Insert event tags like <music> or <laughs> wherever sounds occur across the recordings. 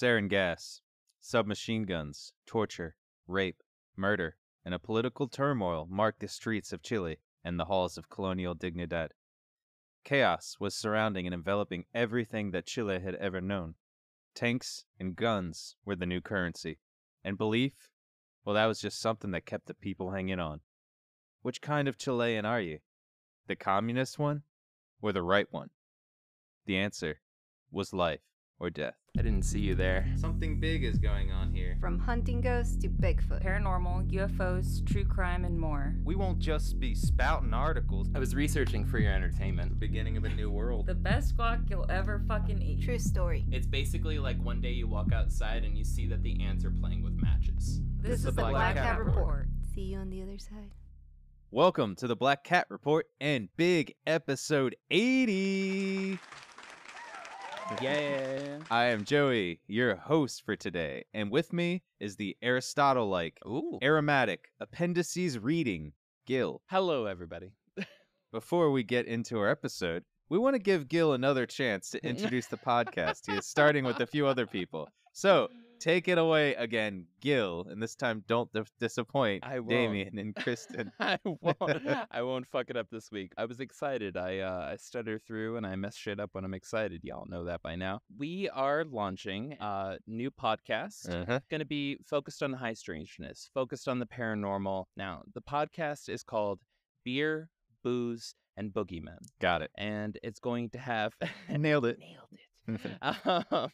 sarin gas, submachine guns, torture, rape, murder, and a political turmoil marked the streets of Chile and the halls of colonial dignidad. Chaos was surrounding and enveloping everything that Chile had ever known. Tanks and guns were the new currency, and belief, well, that was just something that kept the people hanging on. Which kind of Chilean are you? The communist one or the right one? The answer was life or death. I didn't see you there. Something big is going on here. From hunting ghosts to Bigfoot. Paranormal, UFOs, true crime, and more. We won't just be spouting articles. I was researching for your entertainment. Beginning of a new world. The best guac you'll ever fucking eat. True story. It's basically like one day you walk outside and you see that the ants are playing with matches. This, is is the the Black Black Cat Cat Report. Report. See you on the other side. Welcome to the Black Cat Report and big episode 80. <laughs> Yeah. I am Joey, your host for today, and with me is the Aristotle like, Ooh. aromatic, appendices reading, Gil. Hello, everybody. <laughs> Before we get into our episode, we want to give Gil another chance to <laughs> introduce the podcast. He is starting with a few other people. So take it away again, Gil, and this time don't dis- disappoint I won't. Damien and Kristen. <laughs> I won't. <laughs> I won't fuck it up this week. I was excited. I uh, I stutter through and I mess shit up when I'm excited. Y'all know that by now. We are launching a new podcast. Uh-huh. Going to be focused on high strangeness, focused on the paranormal. Now, the podcast is called Beer, Booze, and Boogeymen, Got it. and it's going to have <laughs> Nailed it. nailed it. <laughs> <laughs> um,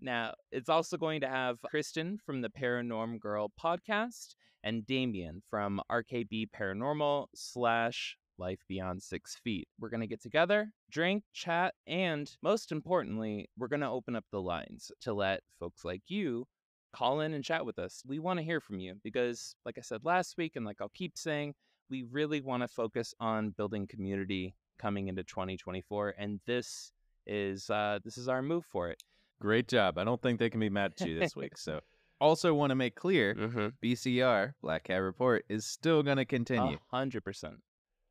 now, it's also going to have Kristen from the Paranorm Girl podcast and Damien from RKB Paranormal slash Life Beyond Six Feet. We're going to get together, drink, chat, and most importantly, we're going to open up the lines to let folks like you call in and chat with us. We want to hear from you because, like I said last week, and like I'll keep saying, we really want to focus on building community coming into 2024, and this is uh, this is our move for it. Great job. I don't think they can be mad at you this week. <laughs> So, also want to make clear Mm-hmm. BCR, Black Cat Report, is still going to continue. Hundred percent.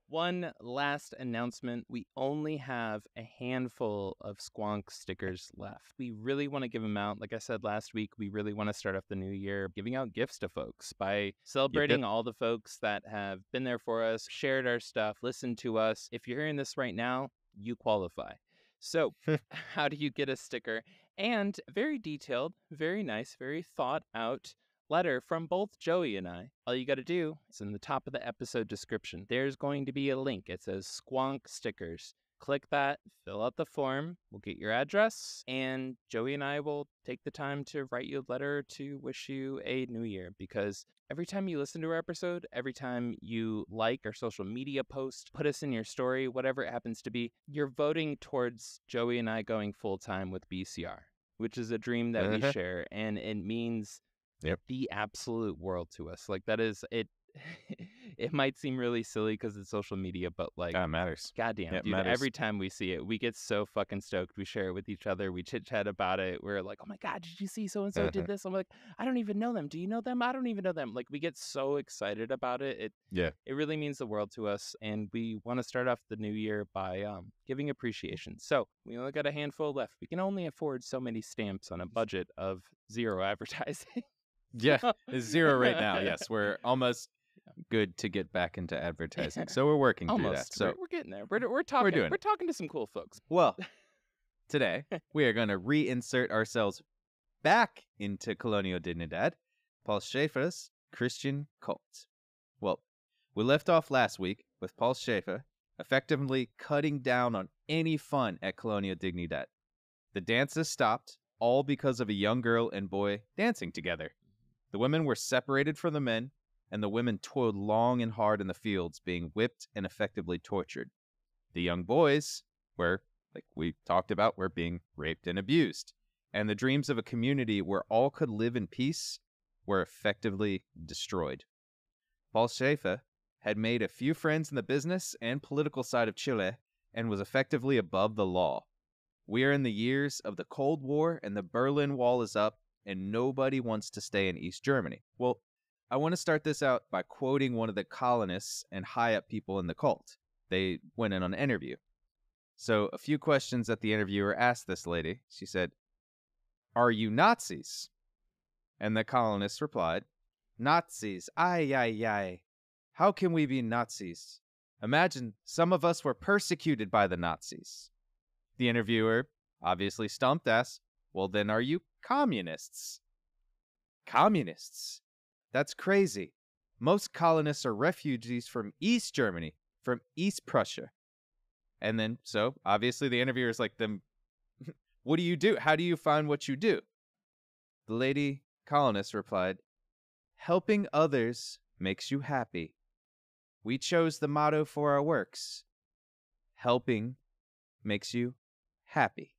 One last announcement. We only have a handful of Squonk stickers left. We really want to give them out. Like I said last week, we really want to start off the new year giving out gifts to folks by celebrating all the folks that have been there for us, shared our stuff, listened to us. If you're hearing this right now, you qualify. So, <laughs> <laughs> how do you get a sticker? And very detailed, very nice, very thought out letter from both Joey and I. All you got to do is in the top of the episode description. There's going to be a link. It says Squonk Stickers. Click that, fill out the form, we'll get your address, and Joey and I will take the time to write you a letter to wish you a new year because every time you listen to our episode, every time you like our social media post, put us in your story, whatever it happens to be, you're voting towards Joey and I going full time with BCR, which is a dream that we Uh-huh. share, and it means Yep. the absolute world to us. Like that is it. <laughs> it might seem really silly because it's social media, but like, that matters. goddamn, it dude, matters. every time we see it, we get so fucking stoked. We share it with each other. We chit chat about it. We're like, oh my god, did you see so and so Uh-huh. did this? I'm like, I don't even know them. Do you know them? I don't even know them. Like we get so excited about it. It Yeah. it really means the world to us, and we want to start off the new year by um giving appreciation. So we only got a handful left. We can only afford so many stamps on a budget of zero <laughs> advertising. Yeah, it's zero right now. Yes, we're <laughs> almost good to get back into advertising. So we're working through that. So, we're, we're getting there. We're, we're talking. We're, doing we're talking to some cool folks. well, <laughs> today we are going to reinsert ourselves back into Colonial Dignidad, Paul Schaefer's Christian cult. Well, we left off last week with Paul Schaefer effectively cutting down on any fun at Colonial Dignidad. The dances stopped, all because of a young girl and boy dancing together. The women were separated from the men, and the women toiled long and hard in the fields, being whipped and effectively tortured. The young boys were, like we talked about, were being raped and abused. And the dreams of a community where all could live in peace were effectively destroyed. Paul Schaefer had made a few friends in the business and political side of Chile and was effectively above the law. We are in the years of the Cold War, and the Berlin Wall is up, and nobody wants to stay in East Germany. Well, I want to start this out by quoting one of the colonists and high up people in the cult. They went in on an interview. So, a few questions that the interviewer asked this lady. She said, Are you Nazis? And the colonists replied, Nazis, ay, ay, ay. How can we be Nazis? Imagine some of us were persecuted by the Nazis. The interviewer, obviously stumped, asked, Well, then are you communists? Communists? That's crazy. Most colonists are refugees from East Germany, from East Prussia. And then, so obviously, the interviewer is like, Then <laughs> what do you do? How do you find what you do? The lady colonist replied, Helping others makes you happy. We chose the motto for our works Helping makes you happy.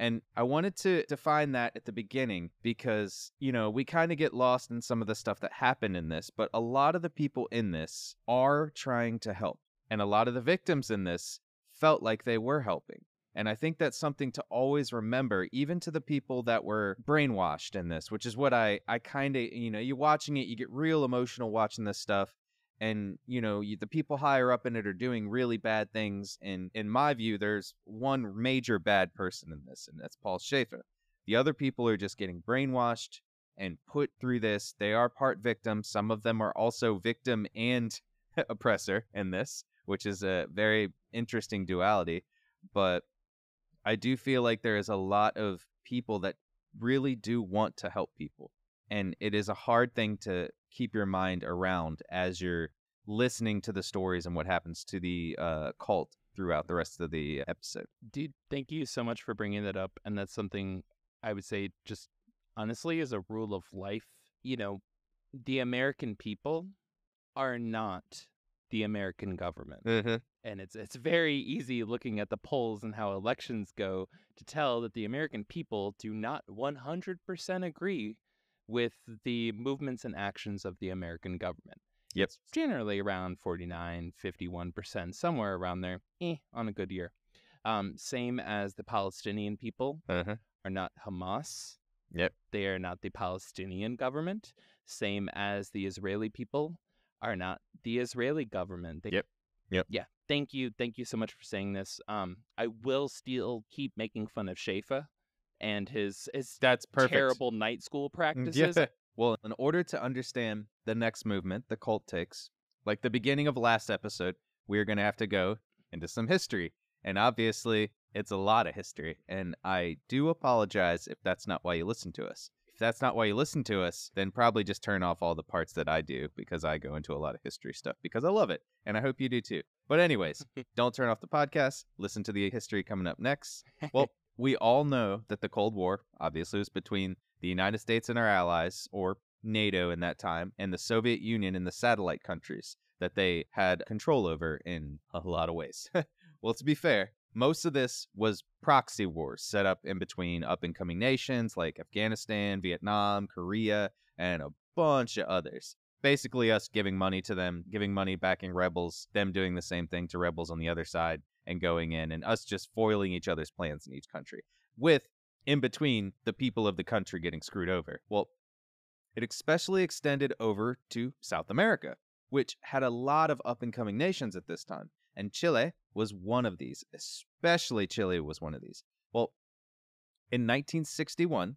And I wanted to define that at the beginning because, you know, we kind of get lost in some of the stuff that happened in this, but a lot of the people in this are trying to help. And a lot of the victims in this felt like they were helping. And I think that's something to always remember, even to the people that were brainwashed in this, which is what I, I kind of, you know, you're watching it, you get real emotional watching this stuff. And, you know, you, the people higher up in it are doing really bad things. And in my view, there's one major bad person in this, and that's Paul Schaefer. The other people are just getting brainwashed and put through this. They are part victim. Some of them are also victim and <laughs> oppressor in this, which is a very interesting duality. But I do feel like there is a lot of people that really do want to help people. And it is a hard thing to keep your mind around as you're listening to the stories and what happens to the uh, cult throughout the rest of the episode. Dude, thank you so much for bringing that up. And that's something I would say, just honestly, as a rule of life, you know, the American people are not the American government. Mm-hmm. And it's it's very easy looking at the polls and how elections go to tell that the American people do not 100% agree with the movements and actions of the American government. Yep. It's generally around 49, 51%, somewhere around there, eh, on a good year. Um, same as the Palestinian people Uh-huh. are not Hamas. Yep. They are not the Palestinian government. Same as the Israeli people are not the Israeli government. They, Yep. Yep. Yeah. Thank you. Thank you so much for saying this. Um, I will still keep making fun of Schaefer and his his That's perfect. terrible night school Mm, <laughs> practices. Yeah. Well, in order to understand the next movement the cult takes, like the beginning of last episode, we're going to have to go into some history. And obviously, it's a lot of history. And I do apologize if that's not why you listen to us. If that's not why you listen to us, then probably just turn off all the parts that I do because I go into a lot of history stuff because I love it. And I hope you do too. But, anyways, <laughs> don't turn off the podcast. Listen to the history coming up next. Well, we all know that the Cold War obviously was between the United States and our allies, or NATO in that time, and the Soviet Union and the satellite countries that they had control over in a lot of ways. <laughs> well, to be fair, most of this was proxy wars set up in between up and coming nations like Afghanistan, Vietnam, Korea, and a bunch of others. Basically, us giving money to them, giving money backing rebels, them doing the same thing to rebels on the other side, and going in, and us just foiling each other's plans in each country. With in between the people of the country getting screwed over. Well, it especially extended over to South America, which had a lot of up and coming nations at this time. And Chile was one of these, especially Chile was one of these. Well, in 1961,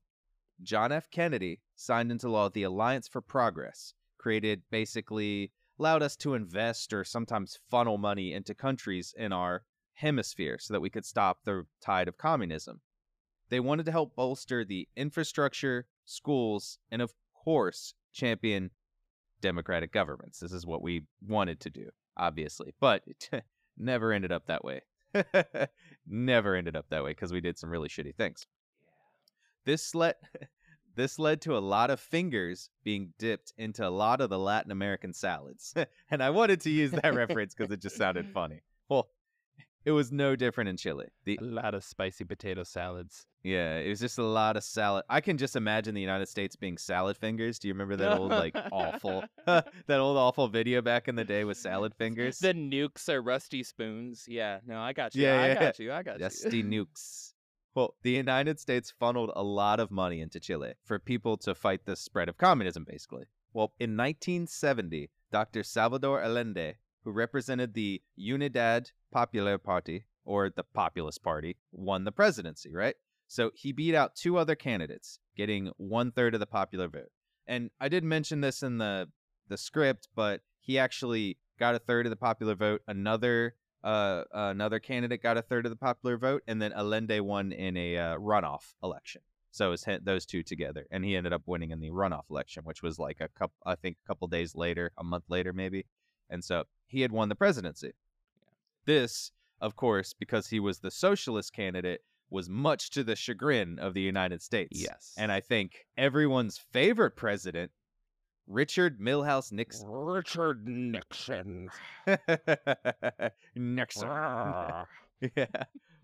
John F. Kennedy signed into law the Alliance for Progress, created basically allowed us to invest or sometimes funnel money into countries in our hemisphere so that we could stop the tide of communism. They wanted to help bolster the infrastructure, schools, and of course, champion democratic governments. This is what we wanted to do, obviously, but it <laughs> never ended up that way. <laughs> never ended up that way because we did some really shitty things. This led <laughs> this led to a lot of fingers being dipped into a lot of the Latin American salads. and I wanted to use that reference because it just sounded funny. Well, it was no different in Chile. The A lot of spicy potato salads. yeah, it was just a lot of salad. I can just imagine the United States being salad fingers. Do you remember that old like awful <laughs> <laughs> that old awful video back in the day with salad fingers? The nukes are rusty spoons. Yeah, no, I got you. Yeah, I yeah, got you. I got you. Dusty <laughs> nukes. Well, the United States funneled a lot of money into Chile for people to fight the spread of communism, basically. Well, in 1970, Dr. Salvador Allende, who represented the Unidad Popular Party, or the Populist Party, won the presidency, right? So he beat out two other candidates, getting one third of the popular vote. And I did mention this in the the script, but he actually got a third of the popular vote. Another uh, another candidate got a third of the popular vote, and then Allende won in a uh, runoff election. So it was those two together, and he ended up winning in the runoff election, which was like a couple, I think, a couple days later, a month later, maybe. And so he had won the presidency. This, of course, because he was the socialist candidate, was much to the chagrin of the United States. Yes. And I think everyone's favorite president, Richard Milhous Nixon. Richard Nixon. <laughs> Nixon. Ah. <laughs> yeah.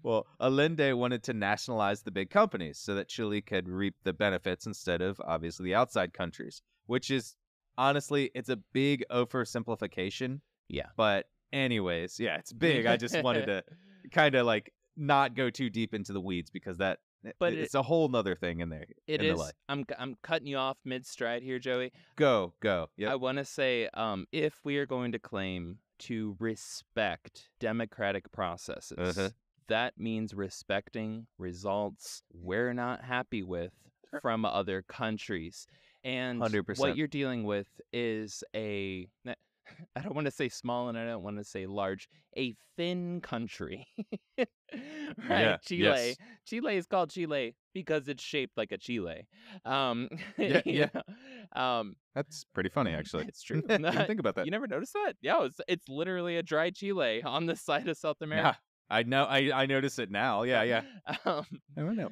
Well, Allende wanted to nationalize the big companies so that Chile could reap the benefits instead of obviously the outside countries, which is honestly, it's a big oversimplification. Yeah. But anyways, yeah, it's big. I just wanted to <laughs> kind of like not go too deep into the weeds because that But it's a whole nother thing in there. It in is. life. I'm I'm cutting you off mid stride here, Joey. Go, go. Yep. I want to say, um, if we are going to claim to respect democratic processes, Uh-huh. that means respecting results we're not happy with from other countries. And 100%. what you're dealing with is a, <laughs> I don't want to say small and I don't want to say large, a thin country. <laughs> right, Yeah, Chile. yes. Chile is called Chile because it's shaped like a Chile. Um, <laughs> Yeah, yeah. Um, That's pretty funny, actually. It's true. Think about that. you never noticed that? Yeah, it's, it's literally a dry Chile on the side of South America. Yeah, I know. I I notice it now. Yeah, yeah. um, I don't know.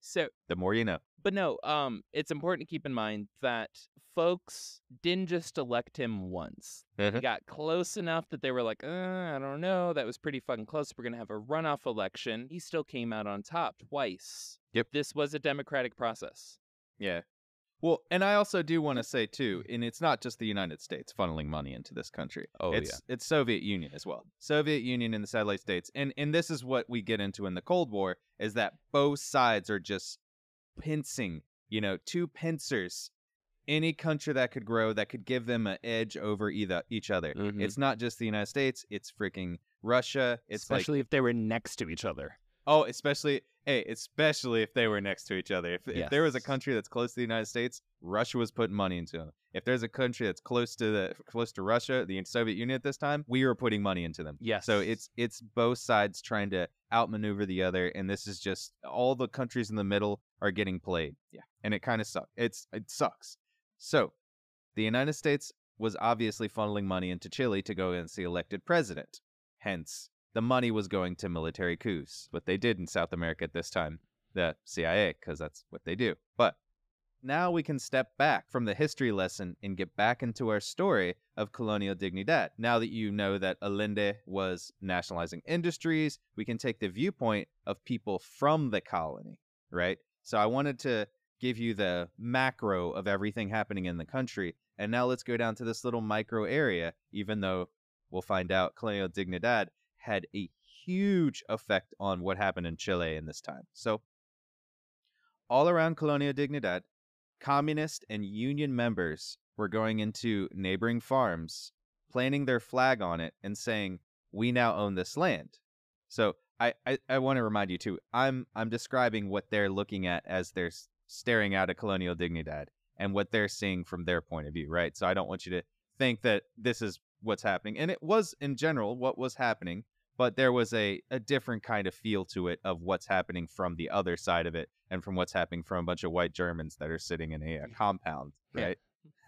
So, The more you know. but no, um, it's important to keep in mind that folks didn't just elect him once. Uh-huh. He got close enough that they were like, uh, I don't know, that was pretty fucking close. We're gonna have a runoff election. He still came out on top twice. Yep. This was a democratic process. Yeah. Well, and I also do want to say too, and it's not just the United States funneling money into this country. Oh, it's yeah. it's Soviet Union as well. Soviet Union and the satellite states. And and this is what we get into in the Cold War is that both sides are just pincing, you know, two pincers any country that could grow that could give them an edge over either each other. Mhm. It's not just the United States, it's freaking Russia. It's like Especially if they were next to each other. Oh, especially hey, especially if they were next to each other. If, if there was a country that's close to the United States, Russia was putting money into them. If there's a country that's close to the close to Russia, the Soviet Union at this time, we were putting money into them. Yes. So it's it's both sides trying to outmaneuver the other, and this is just all the countries in the middle are getting played. Yeah, and it kind of sucks. It's it sucks. So the United States was obviously funneling money into Chile to go against the elected president. Hence, the money was going to military coups, what they did in South America at this time, the CIA, because that's what they do. But now we can step back from the history lesson and get back into our story of colonial dignidad. Now that you know that Allende was nationalizing industries, we can take the viewpoint of people from the colony, right? So I wanted to give you the macro of everything happening in the country. And now let's go down to this little micro area, even though we'll find out colonial dignidad had a huge effect on what happened in Chile in this time. So, all around colonial dignidad, communist and union members were going into neighboring farms, planting their flag on it, and saying, "We now own this land." So, I, I, I want to remind you too. I'm I'm describing what they're looking at as they're staring out at colonial dignidad and what they're seeing from their point of view, right? So I don't want you to think that this is what's happening. And it was in general what was happening, but there was a, a different kind of feel to it of what's happening from the other side of it and from what's happening from a bunch of white Germans that are sitting in a, uh compound, Yeah. right?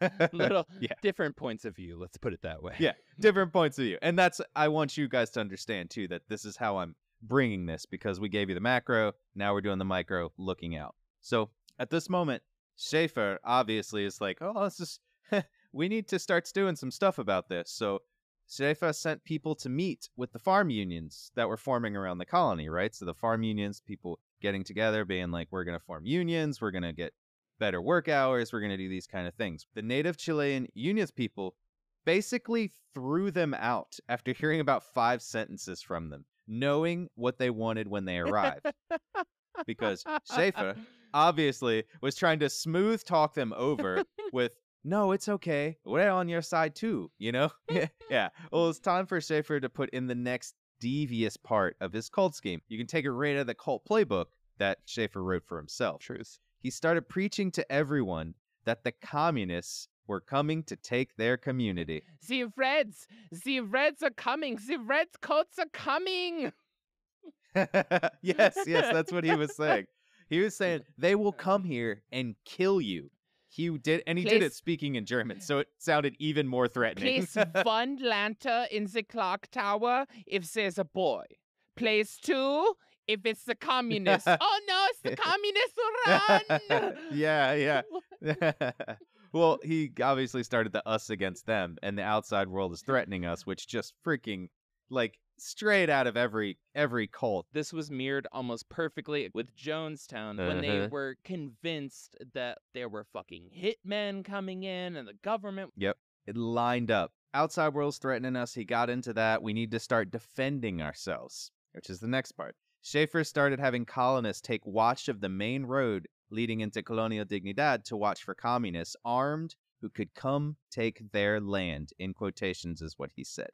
<laughs> Little <laughs> yeah. different points of view, let's put it that way. Yeah, different points of view. And that's I want you guys to understand too that this is how I'm bringing this because we gave you the macro, now we're doing the micro looking out. So, at this moment, Schaefer obviously is like, "Oh, let's just <laughs> we need to start doing some stuff about this." So, Schaefer sent people to meet with the farm unions that were forming around the colony, right? So the farm unions, people getting together being like, "We're going to form unions, we're going to get better work hours, we're going to do these kind of things." The native Chilean unions people basically threw them out after <laughs> hearing about five sentences from them, knowing what they wanted when they arrived. because Schaefer <laughs> obviously was trying to smooth talk them over <laughs> with, no, it's okay. We're on your side too, you know? <laughs> yeah. Well, it's time for Schaefer to put in the next devious part of his cult scheme. You can take it right out of the cult playbook, that Schaefer wrote for himself. Truth. He started preaching to everyone that the communists were coming to take their community. The Reds, the Reds are coming. The Reds coats are coming. <laughs> yes, yes, that's what he was <laughs> saying. He was saying they will come here and kill you. He did, and he did it speaking in German, so it sounded even more threatening. Place <laughs> one lantern in the clock tower if there's a boy. Place two if it's the communists. oh no, it's the <laughs> communists! Run! <laughs> yeah, yeah. well, he obviously started the us against them, and the outside world is threatening us, which just freaking like straight out of every every cult. This was mirrored almost perfectly with Jonestown when they Uh-huh. were convinced that there were fucking hitmen coming in and the government. Yep, it lined up. Outside world's threatening us. He got into that. We need to start defending ourselves, which is the next part. Schaefer started having colonists take watch of the main road leading into Colonial Dignidad to watch for communists armed who could come take their land. In quotations, is what he said.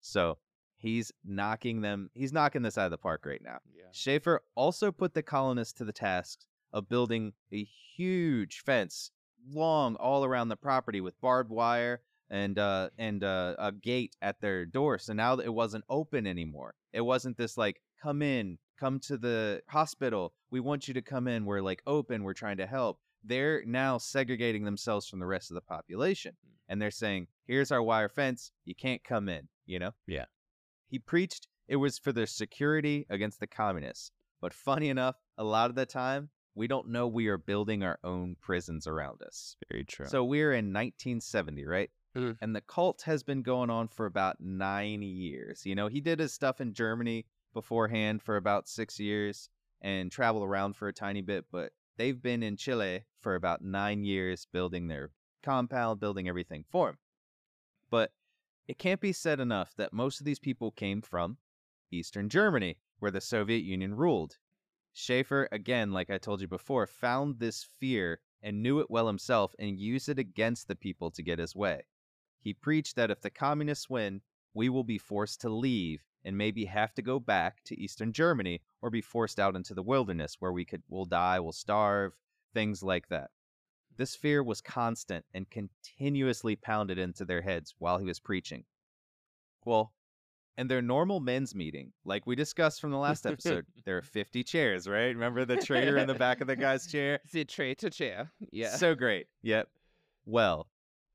So he's knocking them. He's knocking this out of the park right now. Yeah. Schaefer also put the colonists to the task of building a huge fence, long all around the property with barbed wire and uh and uh, a gate at their door. So now it wasn't open anymore. It wasn't this like come in, come to the hospital. We want you to come in. We're like open. We're trying to help. They're now segregating themselves from the rest of the population, and they're saying, "Here's our wire fence. You can't come in." You know. Yeah. He preached it was for their security against the communists. But funny enough, a lot of the time, we don't know we are building our own prisons around us. Very true. So we're in 1970, right? Mhm. And the cult has been going on for about nine years. You know, he did his stuff in Germany beforehand for about six years and traveled around for a tiny bit, but they've been in Chile for about nine years building their compound, building everything for him. But it can't be said enough that most of these people came from Eastern Germany, where the Soviet Union ruled. Schaefer, again, like I told you before, found this fear and knew it well himself and used it against the people to get his way. He preached that if the communists win, we will be forced to leave and maybe have to go back to Eastern Germany or be forced out into the wilderness where we could we'll die, we'll starve, things like that. This fear was constant and continuously pounded into their heads while he was preaching. Well, in their normal men's meeting, like we discussed from the last episode, <laughs> there are 50 chairs, right? Remember the traitor in the back of the guy's chair? the traitor chair. Yeah. So great. Yep. Well,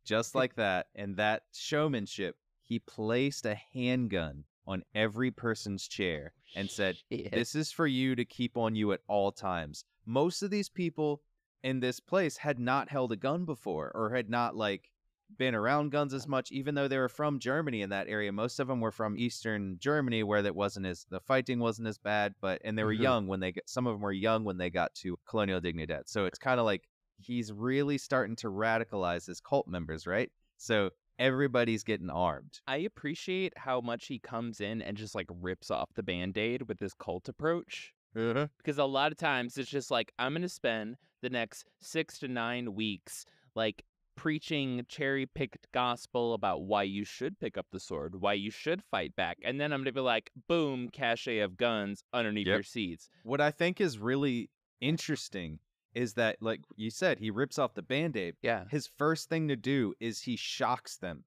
just like that, and that showmanship, he placed a handgun on every person's chair and said, Shit. This is for you to keep on you at all times. Most of these people in this place had not held a gun before or had not like been around guns as much even though they were from Germany in that area. Most of them were from eastern Germany where that wasn't as the fighting wasn't as bad but and they were Mhm. young when they got some of them were young when they got to Colonial Dignidad. So it's kind of like he's really starting to radicalize his cult members right? So everybody's getting armed. I appreciate how much he comes in and just like rips off the band aid with his cult approach. Uh-huh. Because a lot of times it's just like, I'm going to spend the next six to nine weeks like preaching cherry picked gospel about why you should pick up the sword, why you should fight back. And then I'm going to be like, boom, cache of guns underneath Yep. your seats. What I think is really interesting is that, like you said, he rips off the band aid. Yeah. His first thing to do is he shocks them,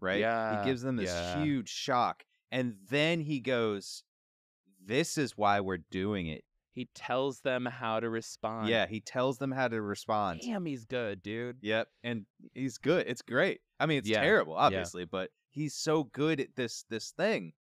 right? Yeah, He gives them this yeah. huge shock. And then he goes, This is why we're doing it. He tells them how to respond. Yeah, he tells them how to respond. Damn, he's good, dude. Yep. And he's good. It's great. I mean, it's Yeah, terrible, yeah. obviously, but he's so good at this this thing.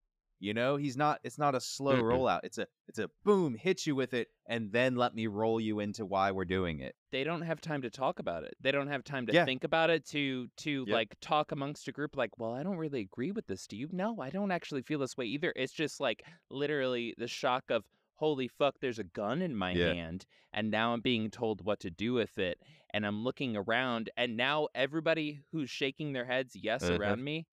You know, he's not it's not a slow Mm-mm. rollout. It's a it's a boom, hit you with it, and then let me roll you into why we're doing it. they don't have time to talk about it. They don't have time to Yeah. think about it to to Yep. like talk amongst a group like, "Well, I don't really agree with this. Do you?" No, I don't actually feel this way either. It's just like literally the shock of, "Holy fuck, there's a gun in my Yeah. hand and now I'm being told what to do with it." And I'm looking around and now everybody who's shaking their heads yes Uh-huh. around me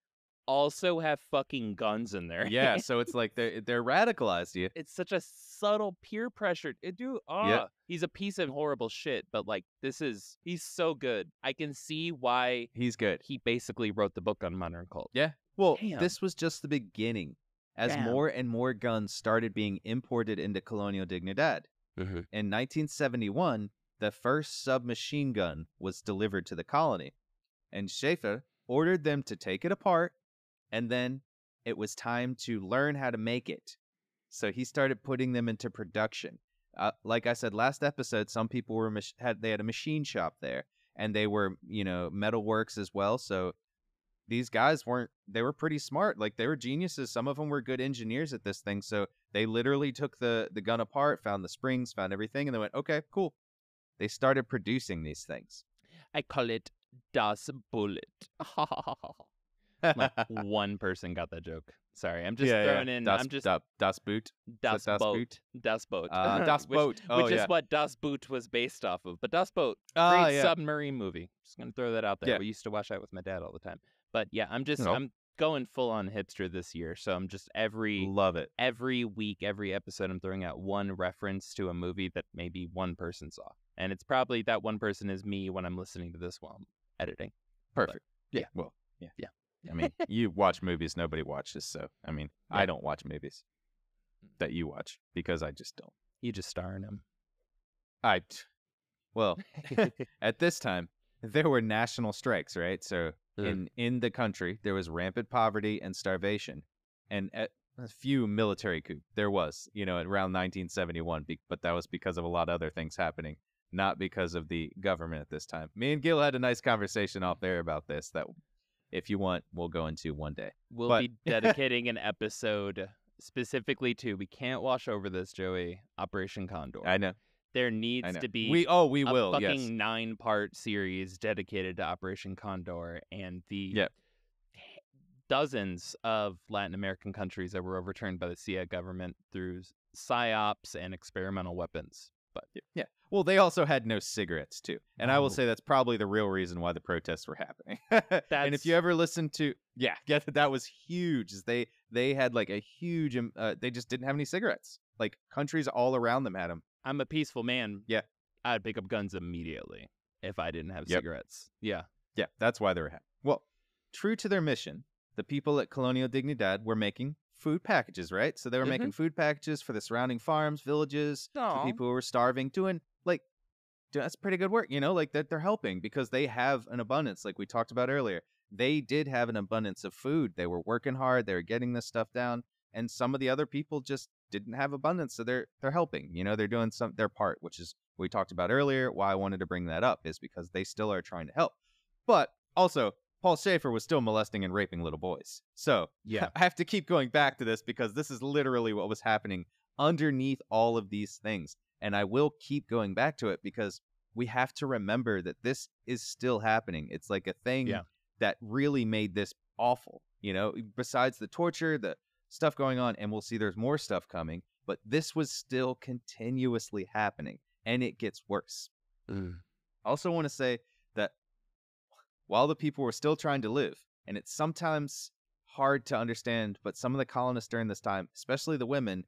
also have fucking guns in there. Yeah, <laughs> so it's like they're they're radicalized you. it's such a subtle peer pressure. It do ah, he's a piece of horrible shit, but like this is he's so good. I can see why He's good. he basically wrote the book on modern cult. Yeah. Well, Damn. this was just the beginning. As Damn. more and more guns started being imported into Colonial Dignidad, Mhm. In 1971, the first submachine gun was delivered to the colony, and Schaefer ordered them to take it apart, and then it was time to learn how to make it. So he started putting them into production. Uh, like I said last episode, some people were mach- had they had a machine shop there, and they were you know metalworks as well. So these guys weren't they were pretty smart like they were geniuses some of them were good engineers at this thing so they literally took the the gun apart found the springs found everything and they went okay cool they started producing these things I call it Das Bullet. <laughs> like <laughs> one person got that joke. Sorry, I'm just throwing in. das, I'm just das, das boot Das, das Boot. Boot? Das Boot. uh, <laughs> das which, boat oh which yeah is what Das Boot was based off of. But Das Boat, Ah, great yeah. submarine movie. Just gonna throw that out there. Yeah. We used to watch that with my dad all the time. But yeah, I'm just Nope. I'm going full on hipster this year. So I'm just every love it every week, every episode, I'm throwing out one reference to a movie that maybe one person saw, and it's probably that one person is me when I'm listening to this while I'm editing. perfect yeah, yeah. well yeah Yeah. I mean you watch movies nobody watches so i mean <laughs> i don't watch movies that you watch because i just don't. You just star in them. i well <laughs> <laughs> at this time there were national strikes right? So Mm. in in the country there was rampant poverty and starvation and a, a few military coup there was you know around 1971 be, but that was because of a lot of other things happening not because of the government at this time. Me and gil had a nice conversation off there about this that if you want we'll go into one day We'll But- be dedicating an episode specifically to. We can't wash over this, Joey. Operation Condor. i know there needs know to be we oh we a will fucking yes nine part series dedicated to Operation Condor and the Yep. dozens of Latin American countries that were overturned by the CIA government through psyops and experimental weapons. But Yeah. Well, they also had no cigarettes too, and I will Oh. say that's probably the real reason why the protests were happening. <laughs> and if you ever listen to, yeah, <laughs> yeah, that was huge. is They they had like a huge, uh, they just didn't have any cigarettes. Like countries all around them had them. I'm a peaceful man. Yeah. I'd pick up guns immediately if I didn't have Yep. cigarettes. Yeah. Yeah, that's why they were happening. Well, true to their mission, the people at Colonial Dignidad were making food packages, right? So they were Mhm. making food packages for the surrounding farms, villages, people who were starving, doing like that's pretty good work, you know, like that they're helping because they have an abundance, like we talked about earlier. They did have an abundance of food. They were working hard, they were getting this stuff down, and some of the other people just didn't have abundance, so they're they're helping. You know, they're doing some their part, which is what we talked about earlier. Why I wanted to bring that up is because they still are trying to help. But also, Paul Schaefer was still molesting and raping little boys. So <laughs> Yeah. I have to keep going back to this because this is literally what was happening underneath all of these things. And I will keep going back to it because we have to remember that this is still happening. It's like a thing Yeah. that really made this awful. You know, besides the torture, the stuff going on, and we'll see there's more stuff coming, but this was still continuously happening and it gets worse. Mm. I also want to say that while the people were still trying to live, and it's sometimes hard to understand, but some of the colonists during this time, especially the women,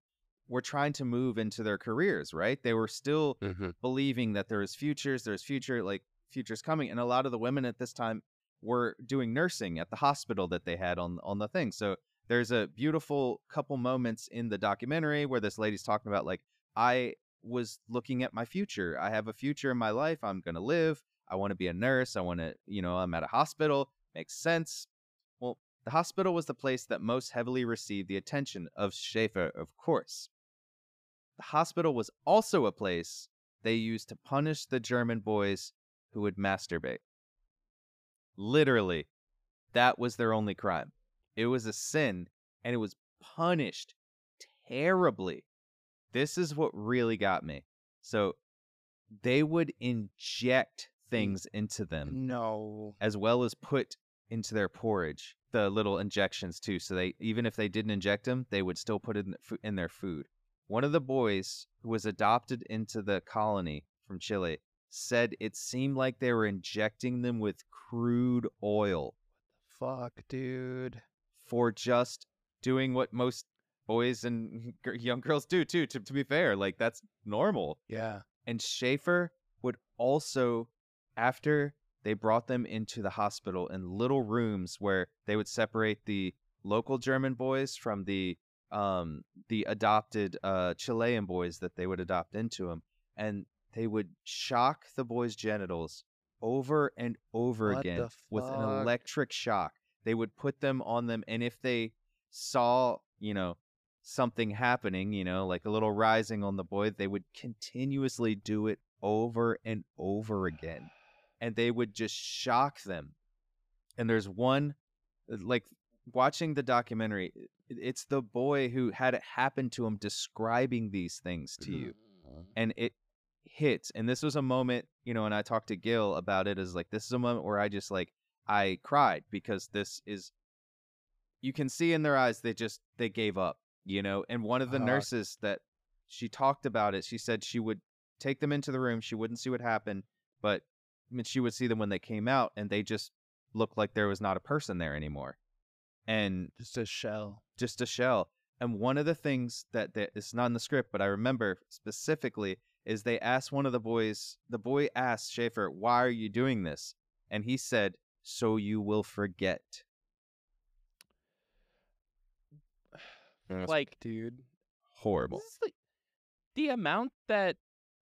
were trying to move into their careers, right? They were still Mhm. believing that there is futures, there's future, like futures coming. And a lot of the women at this time were doing nursing at the hospital that they had on on the thing. So there's a beautiful couple moments in the documentary where this lady's talking about like I was looking at my future. I have a future in my life. I'm going to live. I want to be a nurse. I want to, you know, I'm at a hospital. Makes sense. The hospital was the place that most heavily received the attention of Schaefer, of course. The hospital was also a place they used to punish the German boys who would masturbate. Literally, that was their only crime. It was a sin, and it was punished terribly. This is what really got me. So, they would inject things into them No. as well as put into their porridge the little injections too. So they even if they didn't inject them, they would still put it in, in their food. One of the boys who was adopted into the colony from Chile said it seemed like they were injecting them with crude oil What the Fuck, dude. for just doing what most boys and g- young girls do too. To, to be fair, like that's normal. Yeah. And Schaefer would also, after they brought them into the hospital in little rooms where they would separate the local German boys from the um the adopted uh Chilean boys that they would adopt into them, and they would shock the boys' genitals over and over What again with an electric shock. They would put them on them and if they saw, you know, something happening, you know, like a little rising on the boy, they would continuously do it over and over again. And they would just shock them. And there's one uh, like watching the documentary, it's the boy who had it happen to him describing these things to you and it hits and this was a moment you know and i talked to gil about it is like this is a moment where i just like i cried because this is you can see in their eyes they just they gave up you know and one of the Fuck. nurses that she talked about it she said she would take them into the room she wouldn't see what happened but I mean, she would see them when they came out and they just looked like there was not a person there anymore and Just a shell. just a shell. And one of the things that, that is not in the script, but I remember specifically, is they asked one of the boys, the boy asked Schaefer, Why are you doing this? And he said, So you will forget. <sighs> Like, dude, Horrible. This is like the amount that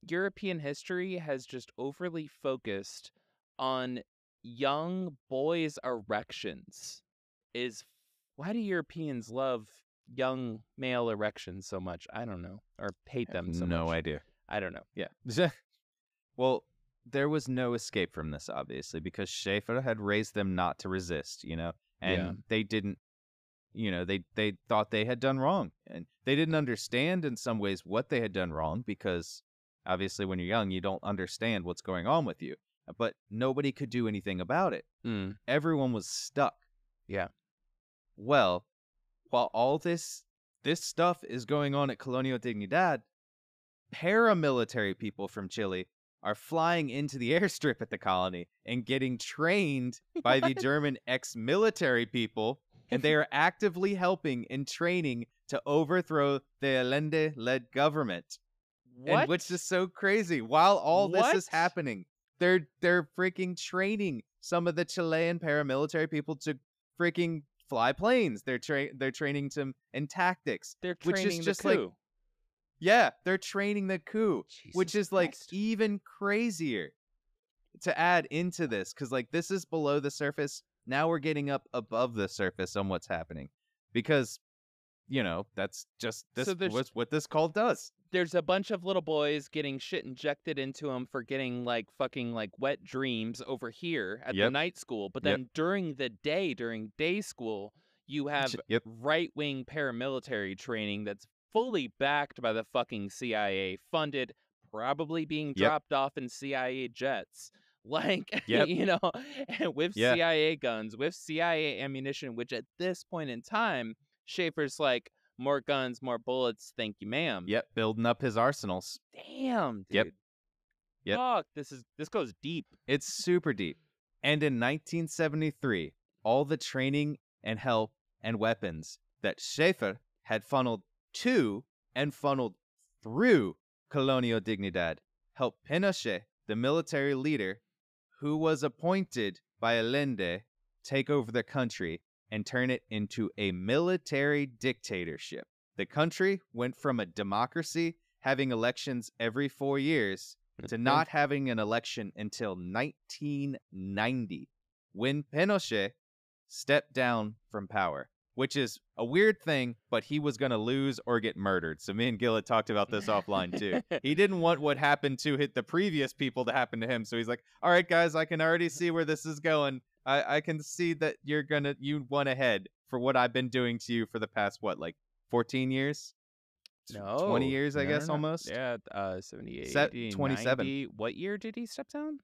European history has just overly focused on young boys' erections is why do Europeans love young male erections so much? I don't know. Or hate them so no much. idea. I don't know. Yeah. <laughs> well, there was no escape from this, obviously, because Schaefer had raised them not to resist, you know, and Yeah. they didn't, you know, they they thought they had done wrong, and they didn't understand in some ways what they had done wrong because obviously when you're young you don't understand what's going on with you, but nobody could do anything about it. Mm. Everyone was stuck. Yeah. Well, while all this this stuff is going on at Colonial Dignidad, paramilitary people from Chile are flying into the <laughs> airstrip at the colony and getting trained <laughs> by the German ex-military people, and they are actively helping and training to overthrow the Allende-led government. What? And which is so crazy. While all this is happening, they're they're freaking training some of the Chilean paramilitary people to freaking fly planes. They're tra- they're training them in tactics. They're which is training just the like- coup. Yeah, they're training the coup, which is like Christ. even crazier to add into this cuz like this is below the surface. Now we're getting up above the surface on what's happening. Because you know, that's just this So was what this cult does. there's a bunch of little boys getting shit injected into them for getting like fucking like wet dreams over here at the night school. But Yep. then during the day, during day school, you have Yep. right wing paramilitary training that's fully backed by the fucking CIA, funded, probably being Yep. dropped off in CIA jets. <laughs> Like, Yep. you know, <laughs> with Yeah. CIA guns, with CIA ammunition, which at this point in time, Schaefer's like, more guns, more bullets, thank you, ma'am. Yep, building up his arsenals. Damn, dude. Yep. Yep. Fuck, this is this goes deep. It's super deep. And in 1973, all the training and help and weapons that Schaefer had funneled to and funneled through Colonial Dignidad helped Pinochet, the military leader who was appointed by Allende, take over the country and turn it into a military dictatorship. The country went from a democracy having elections every four years to not having an election until 1990 when Pinochet stepped down from power, which is a weird thing, but he was going to lose or get murdered. So me and Gil had talked about this offline too. He didn't want what happened to hit the previous people to happen to him. So he's like, all right, guys, I can already see where this is going. I, I can see that you're to, you went ahead for what I've been doing to you for the past, what, like 14 years? No. 20 years, I no, guess, no, no. almost? Yeah, uh 78, Set 80, 27. 90. What year did he step down?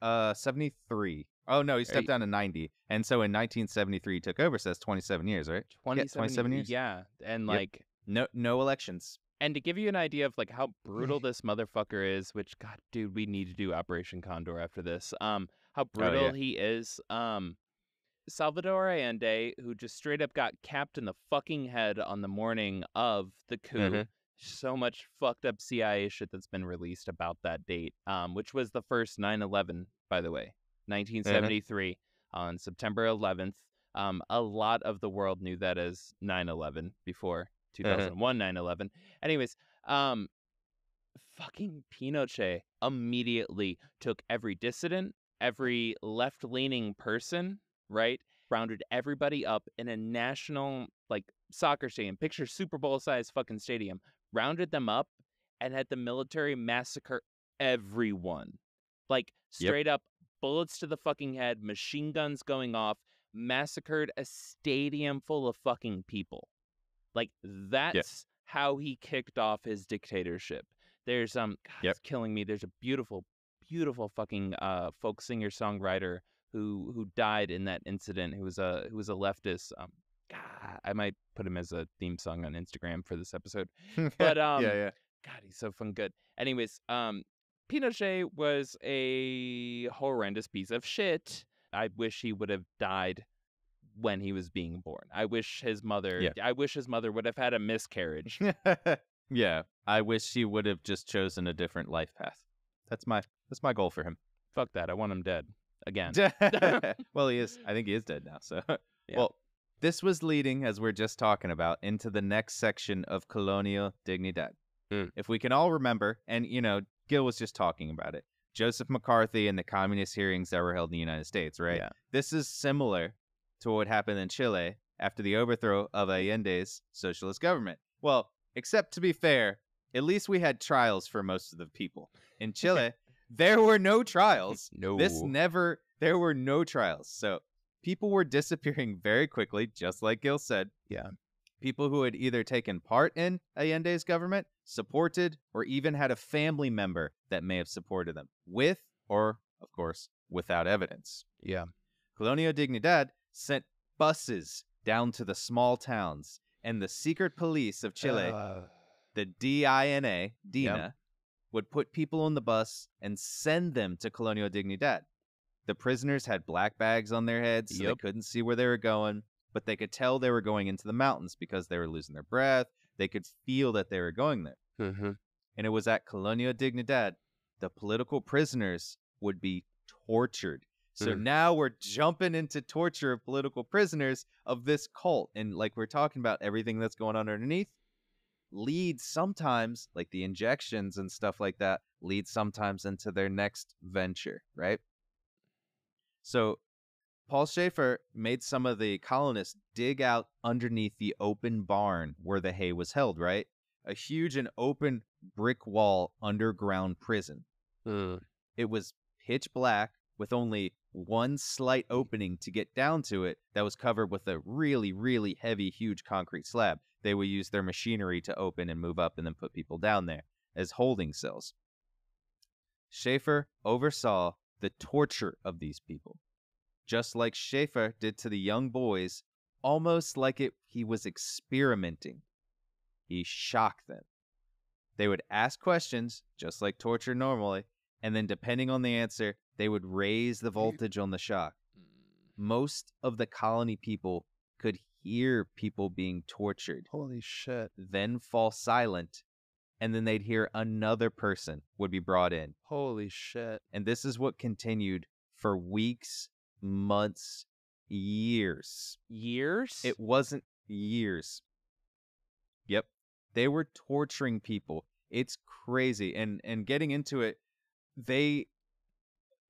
Uh, 73. Oh, no, he stepped Eight. down to 90. And so in 1973, he took over. So that's 27 years, right? 27, 27 years. Yeah, and Yep. like No, no elections. and to give you an idea of like how brutal <laughs> this motherfucker is, which god dude, we need to do Operation Condor after this. Um how brutal Oh, yeah. he is. Um Salvador Allende, who just straight up got capped in the fucking head on the morning of the coup. Mhm. So much fucked up CIA shit that's been released about that date, um, which was the first 9 11, by the way, 1973, on September 11th. Um, a lot of the world knew that as 9/11 before Uh-huh. 2001 9/11. Anyways, um, fucking Pinochet immediately took every dissident, every left-leaning person, right? Rounded everybody up in a national like soccer stadium, picture Super Bowl sized fucking stadium, rounded them up and had the military massacre everyone. Like Yep. straight up bullets to the fucking head, machine guns going off, massacred a stadium full of fucking people. Like that's how he kicked off his dictatorship. There's um God, Yep. it's killing me. There's a beautiful, beautiful fucking uh folk singer songwriter who who died in that incident. Who was a who was a leftist. Um, God, I might put him as a theme song on Instagram for this episode. <laughs> But, um, yeah, yeah. God, he's so fun good. Anyways, um, Pinochet was a horrendous piece of shit. I wish he would have died when he was being born. I wish his mother. Yeah. I wish his mother would have had a miscarriage. <laughs> yeah. I wish he would have just chosen a different life path. That's my that's my goal for him. Fuck that. I want him dead again. <laughs> <laughs> well, he is. I think he is dead now. So, <laughs> Yeah. well, this was leading, as we're just talking about, into the next section of Colonial Dignidad. Hmm. If we can all remember, and you know, Gil was just talking about it. Joseph McCarthy and the communist hearings that were held in the United States, right? Yeah. This is similar to what happened in Chile after the overthrow of Allende's socialist government. Well, except to be fair, at least we had trials for most of the people. In Chile, there were no trials. <laughs> No. This never, there were no trials. So people were disappearing very quickly, just like Gil said. Yeah. People who had either taken part in Allende's government, supported, or even had a family member that may have supported them, with or, of course, without evidence. Yeah. Colonial Dignidad sent buses down to the small towns, and the secret police of Chile, Uh, the DINA, DINA, would put people on the bus and send them to Colonial Dignidad. The prisoners had black bags on their heads, so Yep. they couldn't see where they were going, but they could tell they were going into the mountains because they were losing their breath. They could feel that they were going there. hmm And it was at Colonial Dignidad the political prisoners would be tortured. So Mm. now we're jumping into torture of political prisoners of this cult. And like we're talking about everything that's going on underneath leads sometimes, like the injections and stuff like that, leads sometimes into their next venture, right? So Paul Schaefer made some of the colonists dig out underneath the open barn where the hay was held, right? A huge and open brick wall underground prison. Mm. It was pitch black with only one slight opening to get down to it that was covered with a really, really heavy, huge concrete slab. They would use their machinery to open and move up and then put people down there as holding cells. Schaefer oversaw the torture of these people, just like Schaefer did to the young boys, almost like it he was experimenting. He shocked them. They would ask questions, just like torture normally, and then depending on the answer, they would raise the voltage on the shock. Mm. Most of the colony people could hear people being tortured, holy shit. then fall silent, and then they'd hear another person would be brought in. Holy shit. And this is what continued for weeks, months, years. Years? It wasn't years. Yep. They were torturing people. It's crazy. And and getting into it, they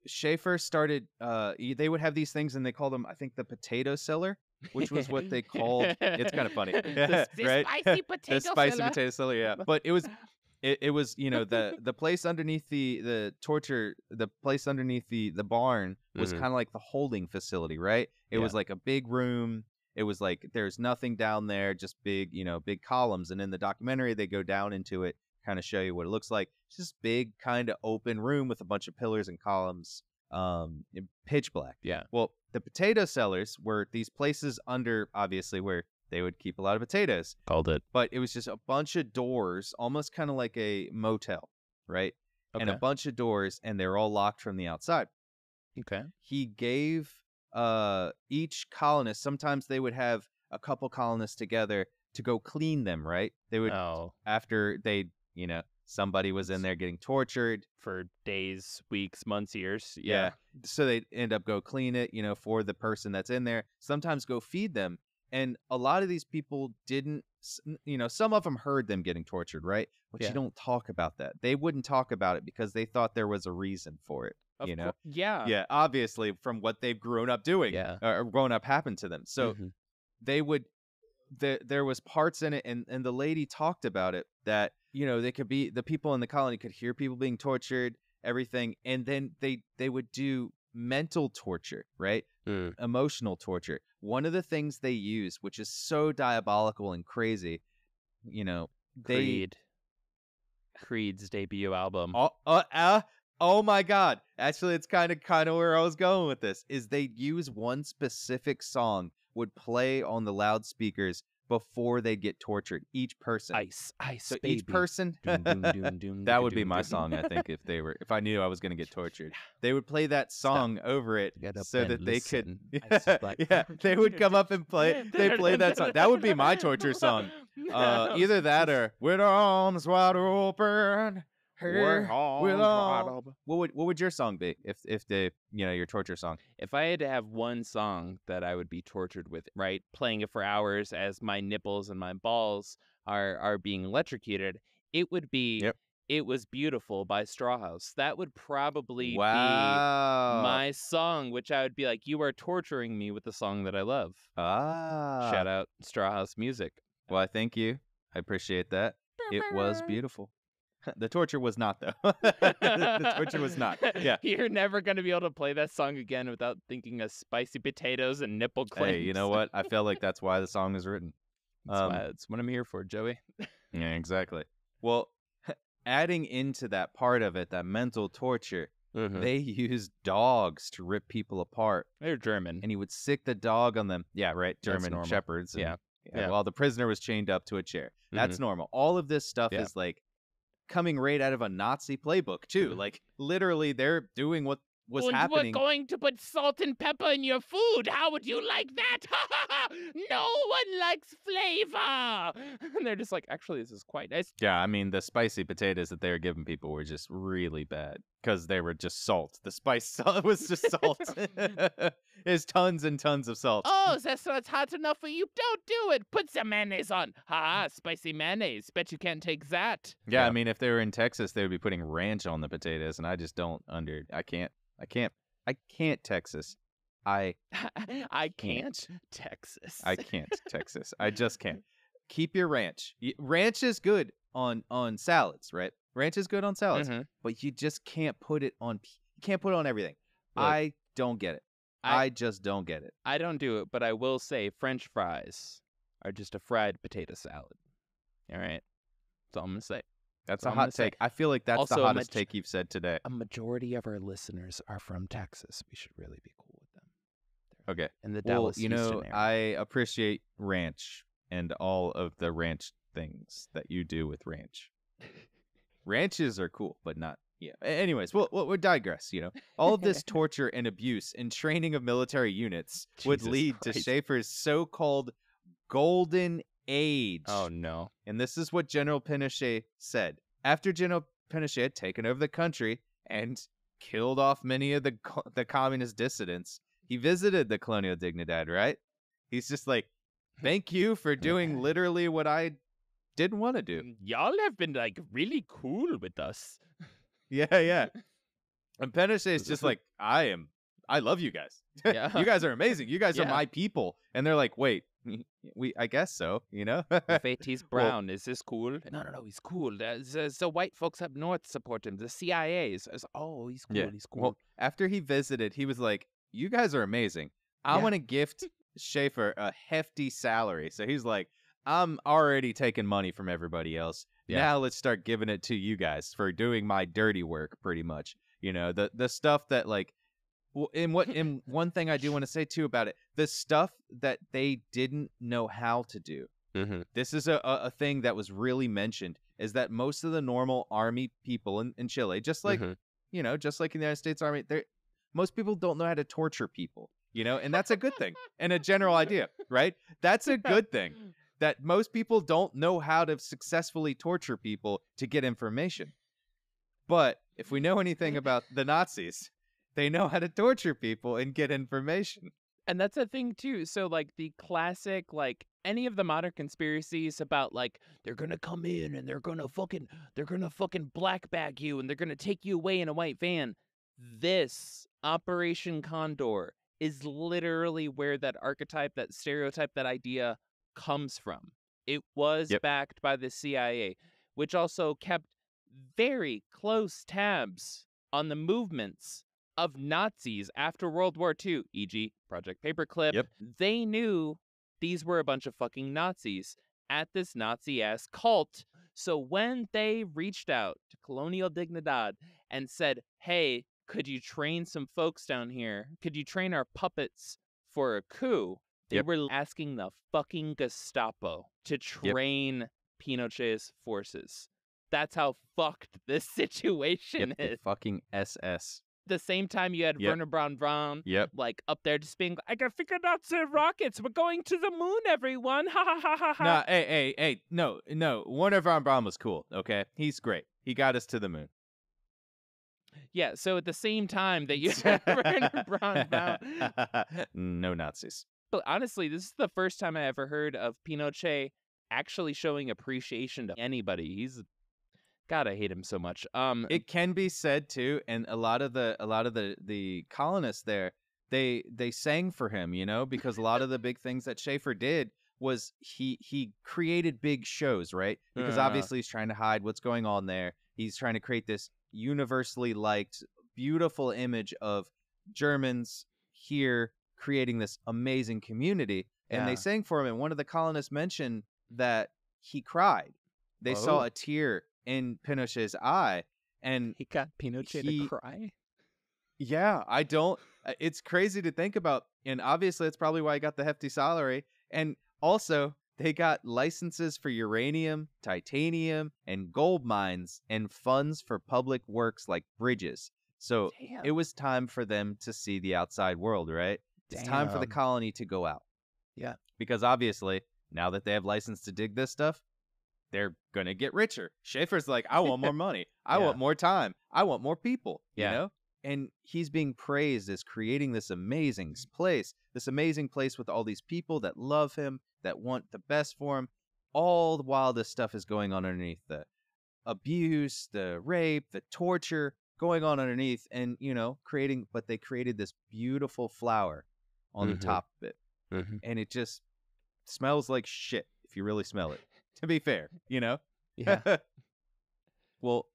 Schaefer started uh they would have these things and they called them I think the potato cellar, which was what they called it's kind of funny. <laughs> <laughs> The right? spicy <laughs> potato the spicy cellar. potato cellar, yeah. But it was it, it was, you know, the the place underneath the the torture the place underneath the the barn was Mhm. kind of like the holding facility, right? It was like a big room. It was like there's nothing down there, just big, you know, big columns. And in the documentary, they go down into it, kind of show you what it looks like. It's just big, kind of open room with a bunch of pillars and columns, um, in pitch black. Yeah. Well, the potato cellars were these places under, obviously, where they would keep a lot of potatoes Called it. but it was just a bunch of doors, almost kind of like a motel, right? Okay. And a bunch of doors, and they're all locked from the outside. Okay. He gave uh each colonist. Sometimes they would have a couple colonists together to go clean them, right? They would Oh. after they, you know, somebody was in there getting tortured. for days, weeks, months, years. Yeah. Yeah. So they end up go clean it, you know, for the person that's in there. Sometimes go feed them. And a lot of these people didn't, you know, some of them heard them getting tortured, right? But Yeah. you don't talk about that. They wouldn't talk about it because they thought there was a reason for it. Of you know? yeah. yeah, obviously from what they've grown up doing, Yeah. or or grown up happened to them. So Mhm. they would there there was parts in it and and the lady talked about it that you know they could be the people in the colony could hear people being tortured everything and then they they would do mental torture right Mm. emotional torture one of the things they use which is so diabolical and crazy you know they Creed. Creed's debut album. oh, uh, uh, oh my god actually it's kind of kind of where i was going with this is they use one specific song would play on the loudspeakers before they get tortured each person. Ice, ice, so baby. each person Doom, doom, doom, doom, that would be my song i think if they were if i knew i was going to get <laughs> tortured. They would play that song over it so that they could listen. <laughs> Yeah, yeah they would come up and play <laughs> they play that song. That would be my torture song. Uh either that or with our arms wide open We're all what would what would your song be if if the you know your torture song? If I had to have one song that I would be tortured with, right, playing it for hours as my nipples and my balls are are being electrocuted, it would be Yep. "It Was Beautiful" by Strawhouse. That would probably be Wow. my song, which I would be like, "You are torturing me with the song that I love." ah. Shout out Strawhouse Music. Well, I thank you. I appreciate that. It was beautiful. <laughs> the torture was not though. <laughs> the torture was not. Yeah. <laughs> You're never gonna be able to play that song again without thinking of spicy potatoes and nipple clamps. Hey, you know what? I feel like that's why the song is written. That's, Um, why, that's what I'm here for, Joey. Yeah, exactly. Well, adding into that part of it, that mental torture, Mm-hmm. they used dogs to rip people apart, They're German. and he would sick the dog on them. Yeah, right. German shepherds. and- Yeah. yeah. The prisoner was chained up to a chair. That's normal. All of this stuff Yeah. is like coming right out of a Nazi playbook too. Mhm. Like literally, they're doing what was and happening. we're going to put salt and pepper in your food. How would you like that? <laughs> no one likes flavor. <laughs> And they're just like, actually, this is quite nice. Yeah, I mean the spicy potatoes that they were giving people were just really bad because they were just salt. The spice <laughs> salt was just salt. There's tons and tons of salt. Oh, that's not hot enough for you. Don't do it. Put some mayonnaise on. Ha, spicy mayonnaise. Bet you can't take that. yeah, I mean if they were in Texas, they would be putting ranch on the potatoes, and I just don't under. I can't. I can't. I can't Texas. I <laughs> I Can't. can't. Texas. I <laughs> can't Texas. I just can't. <laughs> Keep your ranch. Ranch is good on on salads, right? Ranch is good on salads, Mhm. but you just can't put it on. You can't put it on everything. Look, I don't get it. I, I- just don't get it. I don't do it, but I will say French fries are just a fried potato salad. All right. That's all I'm going to say. That's That's a all I'm hot gonna say. take. I feel like that's the hottest maj- take you've said today. A majority of our listeners are from Texas. We should really be cool with them. Okay. In the Well, Dallas, you know. I appreciate ranch and all of the ranch things that you do with ranch. <laughs> Ranches are cool, but not. Yeah. Anyways, we'll, we'll, we'll digress. You know, all of this <laughs> torture and abuse and training of military units would Jesus lead to Christ. Schaefer's so-called golden Oh, age. Oh no. And this is what General Pinochet said. After General Pinochet had taken over the country and killed off many of the the communist dissidents, he visited the Colonial Dignidad, right? He's just like, "Thank you for <laughs> doing literally what I didn't want to do." Mm, y'all have been like really cool with us. Yeah, yeah. <laughs> And Pinochet's just like, <laughs> "I am I love you guys. Yeah. you guys are amazing. You guys are my people." And they're like, "Wait, we I guess so, you know?" If AT's <laughs> brown, is this cool? No, no, no, he's cool. There's uh, the white folks up north support him. The CIA is, is- oh, he's cool. Yeah. He's cool. Well, after he visited, he was like, "You guys are amazing. I Yeah. want to gift Schaefer a hefty salary." So he's like, "I'm already taking money from everybody else. Yeah. Now let's start giving it to you guys for doing my dirty work, pretty much. You know, the the stuff that like." Well, and what <laughs> and one thing I do want to say too about it, the stuff that they didn't know how to do. mm-hmm. This is a, a, thing that was really mentioned is that most of the normal army people in, in Chile, just like Mm-hmm. you know, just like in the United States Army, there most people don't know how to torture people, you know, and that's a good thing <laughs> and a general idea, right? That's a good thing. that most people don't know how to successfully torture people to get information. But if we know anything about the Nazis, they know how to torture people and get information. And that's a thing too. So like the classic like any of the modern conspiracies about like they're gonna come in and they're gonna fucking they're gonna fucking black bag you and they're gonna take you away in a white van. This Operation Condor is literally where that archetype, that stereotype, that idea comes from. It was Yep. backed by the CIA, which also kept very close tabs on the movements of Nazis after World War II, e.g., Project Paperclip. Yep. They knew these were a bunch of fucking Nazis at this Nazi ass cult. So when they reached out to Colonial Dignidad and said, hey, could you train some folks down here? Could you train our puppets for a coup? They Yep. were asking the fucking Gestapo to train Pinochet's forces. That's how fucked this <laughs> situation Yep, the is. fucking SS. The same time you had Yep. Werner Braun Braun Yep. like up there just being like, I got figured out the rockets. We're going to the moon, everyone. <laughs> Ha ha ha ha ha. No, hey, hey, hey, no, no. Warner von Braun was cool. Okay, he's great. He got us to the moon. Yeah, so at the same time that <laughs> you had <laughs> Werner Braun Braun. no Nazis. But honestly, this is the first time I ever heard of Pinochet actually showing appreciation to anybody. He's God, I hate him so much. Um It can be said too, and a lot of the a lot of the the colonists there, they they sang for him, you know, because a lot of the big things that Schaefer did was he he created big shows, right? Because Uh. obviously he's trying to hide what's going on there. He's trying to create this universally liked, beautiful image of Germans here creating this amazing community. And Yeah. they sang for him, and one of the colonists mentioned that he cried. They saw Oh. a tear in Pinochet's eye, and he got Pinochet he- to cry. yeah, I don't. uh, It's crazy to think about, and obviously that's probably why I got the hefty salary. And also, they got licenses for uranium, titanium, and gold mines, and funds for public works like bridges. So Damn. it was time for them to see the outside world, right? It's time for the colony to go out. Yeah. Because obviously, now that they have license to dig this stuff, they're gonna get richer. Schaefer's like, I want more <laughs> money. I Yeah. want more time. I want more people. Yeah. You know? And he's being praised as creating this amazing place, this amazing place with all these people that love him, that want the best for him. All the while this stuff is going on underneath the abuse, the rape, the torture going on underneath, and you know, creating but they created this beautiful flower on Mhm. the top of it. Mhm. And it just smells like shit if you really smell it. To be fair, you know? Yeah. <laughs> well,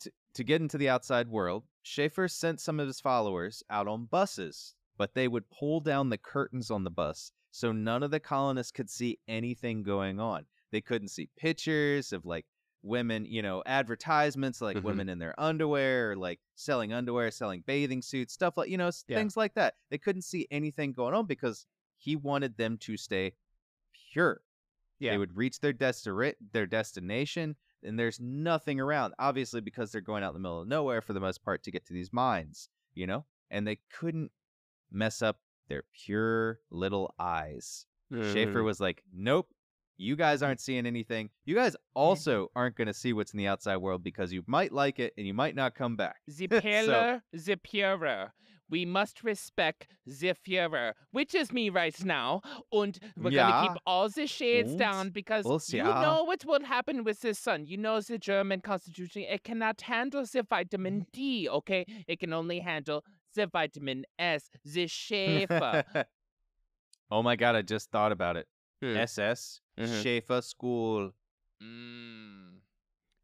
to, to get into the outside world, Schaefer sent some of his followers out on buses, but they would pull down the curtains on the bus so none of the colonists could see anything going on. They couldn't see pictures of like women, you know, advertisements like Mhm. women in their underwear or like selling underwear, selling bathing suits, stuff like, you know, Yeah. things like that. They couldn't see anything going on because he wanted them to stay pure Yeah. they would reach their desti- their destination and there's nothing around obviously because they're going out in the middle of nowhere for the most part to get to these mines you know and they couldn't mess up their pure little eyes schaefer Mhm. was like nope you guys mm. aren't seeing anything you guys mm-hmm. also aren't going to see what's in the outside world because you might like it and you might not come back The <laughs> pillar, the purer. We must respect the Führer, which is me right now. And we're Ja. gonna keep all the shades down because was you ah. know what will happen with this sun. You know the German constitution, it cannot handle the vitamin mm-hmm. D, okay? It can only handle the vitamin S, the <laughs> Schaefer. oh my god i just thought about it Hmm. ss Mhm. schaefer school mm.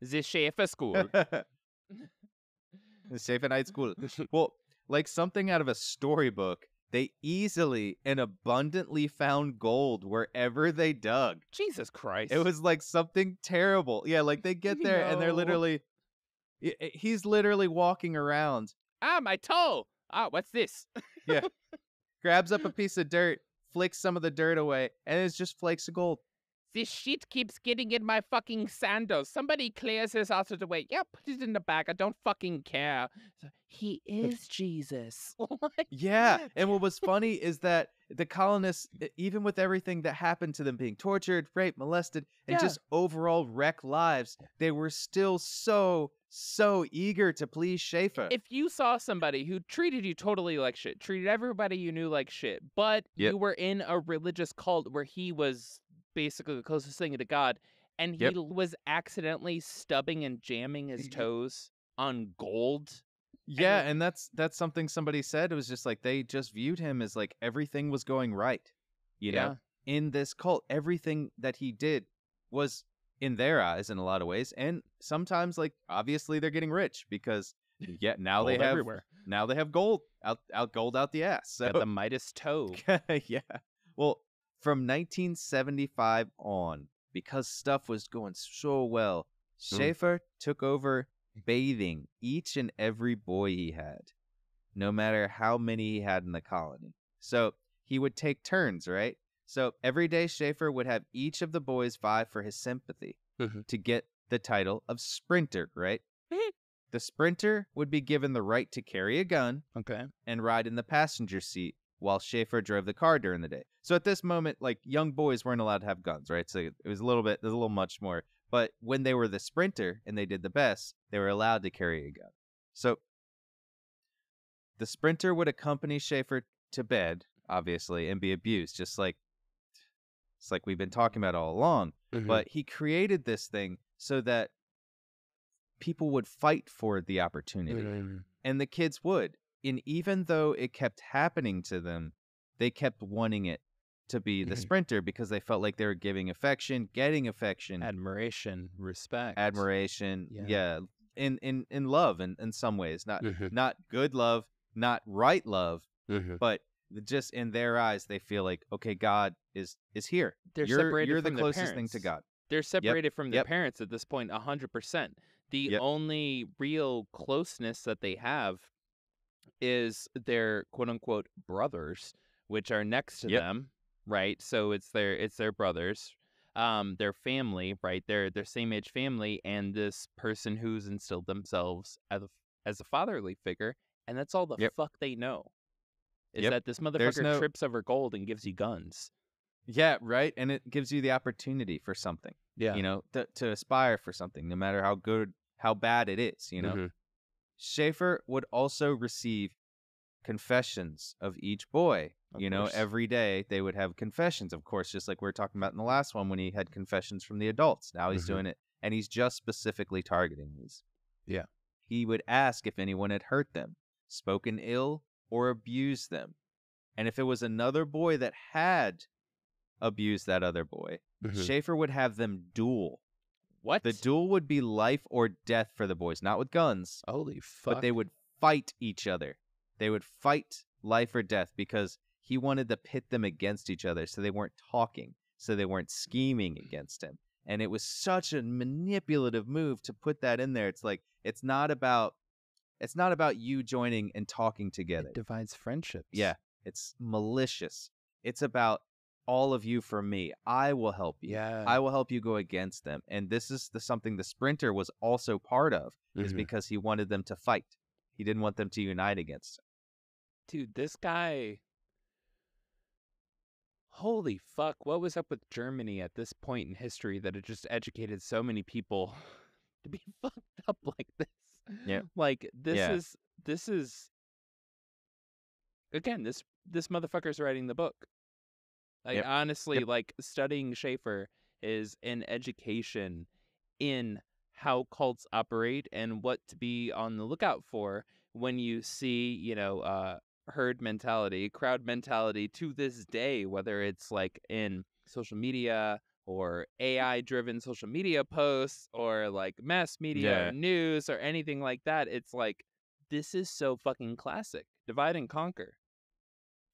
The Schaefer school. the <laughs> Schaefer night school <laughs> Well, like something out of a storybook, they easily and abundantly found gold wherever they dug. Jesus Christ. It was like something terrible. Yeah, like they get there and they're <laughs> literally I- he's literally walking around, Ah, my toe. Ah, what's this? Yeah. Grabs up a piece of dirt, flicks some of the dirt away, and it's just flakes of gold. This shit keeps getting in my fucking sandals. Somebody clears this out of the way. Yeah, put it in the bag. I don't fucking care. So, he is Jesus. <laughs> Oh yeah, and what was funny is that the colonists, even with everything that happened to them being tortured, raped, molested, and Yeah. just overall wreck lives, they were still so, so eager to please Schaefer. if you saw somebody who treated you totally like shit, treated everybody you knew like shit, but Yep. you were in a religious cult where he was basically the closest thing to God, and he Yep. was accidentally stubbing and jamming his toes on gold. yeah, and that's that's something somebody said. It was just like they just viewed him as like everything was going right. You know, in this cult, everything that he did was in their eyes in a lot of ways, and sometimes like obviously they're getting rich because <laughs> yeah, now they have everywhere. now they have gold out out gold out the ass. So Got the Midas toe. <laughs> yeah. Well, from 1975 on, because stuff was going so well, Schaefer took over bathing each and every boy he had, no matter how many he had in the colony. So he would take turns, right? So every day, Schaefer would have each of the boys vie for his sympathy Mhm. to get the title of sprinter, right? Mhm. the sprinter would be given the right to carry a gun Okay. and ride in the passenger seat while Schaefer drove the car during the day. So at this moment, like young boys weren't allowed to have guns, right? So it was a little bit, there's a little much more. But when they were the sprinter and they did the best, they were allowed to carry a gun. So the sprinter would accompany Schaefer to bed, obviously, and be abused, just like it's like we've been talking about all along. Mm-hmm. But he created this thing so that people would fight for the opportunity Mm-hmm. and the kids would. And even though it kept happening to them, they kept wanting it to be the Mhm. sprinter because they felt like they were giving affection, getting affection, admiration, respect, admiration, Yeah. yeah, in in in love in in some ways, not Mhm. not good love, not right love, Mhm. but just in their eyes they feel like okay, God is is here. They're you're separated you're the from their closest thing to. God. They're separated from their Yep. parents at this point, a hundred percent. The Yep. only real closeness that they have is their quote unquote brothers, which are next to Yep. them, right? So it's their it's their brothers, um, their family, right? Their their same age family, and this person who's instilled themselves as a, as a fatherly figure, and that's all the Yep. fuck they know. Is Yep. that this motherfucker no- trips over gold and gives you guns? Yeah, right. And it gives you the opportunity for something. Yeah, you know, to, to aspire for something, no matter how good, how bad it is, you know. Mhm. Schaefer would also receive confessions of each boy. Of you know, course. every day they would have confessions, of course, just like we were talking about in the last one when he had confessions from the adults. Now he's Mhm. doing it, and he's just specifically targeting these. Yeah. He would ask if anyone had hurt them, spoken ill, or abused them. And if it was another boy that had abused that other boy, Mhm. Schaefer would have them duel. What? The duel would be life or death for the boys, not with guns, Holy fuck! but they would fight each other. They would fight life or death because he wanted to pit them against each other so they weren't talking, so they weren't scheming against him. And it was such a manipulative move to put that in there. It's like it's not about it's not about you joining and talking together. It divides friendships. Yeah, it's malicious. It's about all of you for me. I will help you. Yeah. I will help you go against them. And this is the something the sprinter was also part of, is Mhm. because he wanted them to fight. He didn't want them to unite against him. Dude, this guy. Holy fuck! What was up with Germany at this point in history that it just educated so many people <sighs> to be <laughs> fucked up like this? Yeah. Like this Yeah. is this is again this this motherfucker's writing the book. Like Yep. honestly, Yep. like studying Schaefer is an education in how cults operate and what to be on the lookout for when you see, you know, uh, herd mentality, crowd mentality to this day, whether it's like in social media or AI driven social media posts or like mass media Yeah. news or anything like that. It's like, this is so fucking classic. Divide and conquer.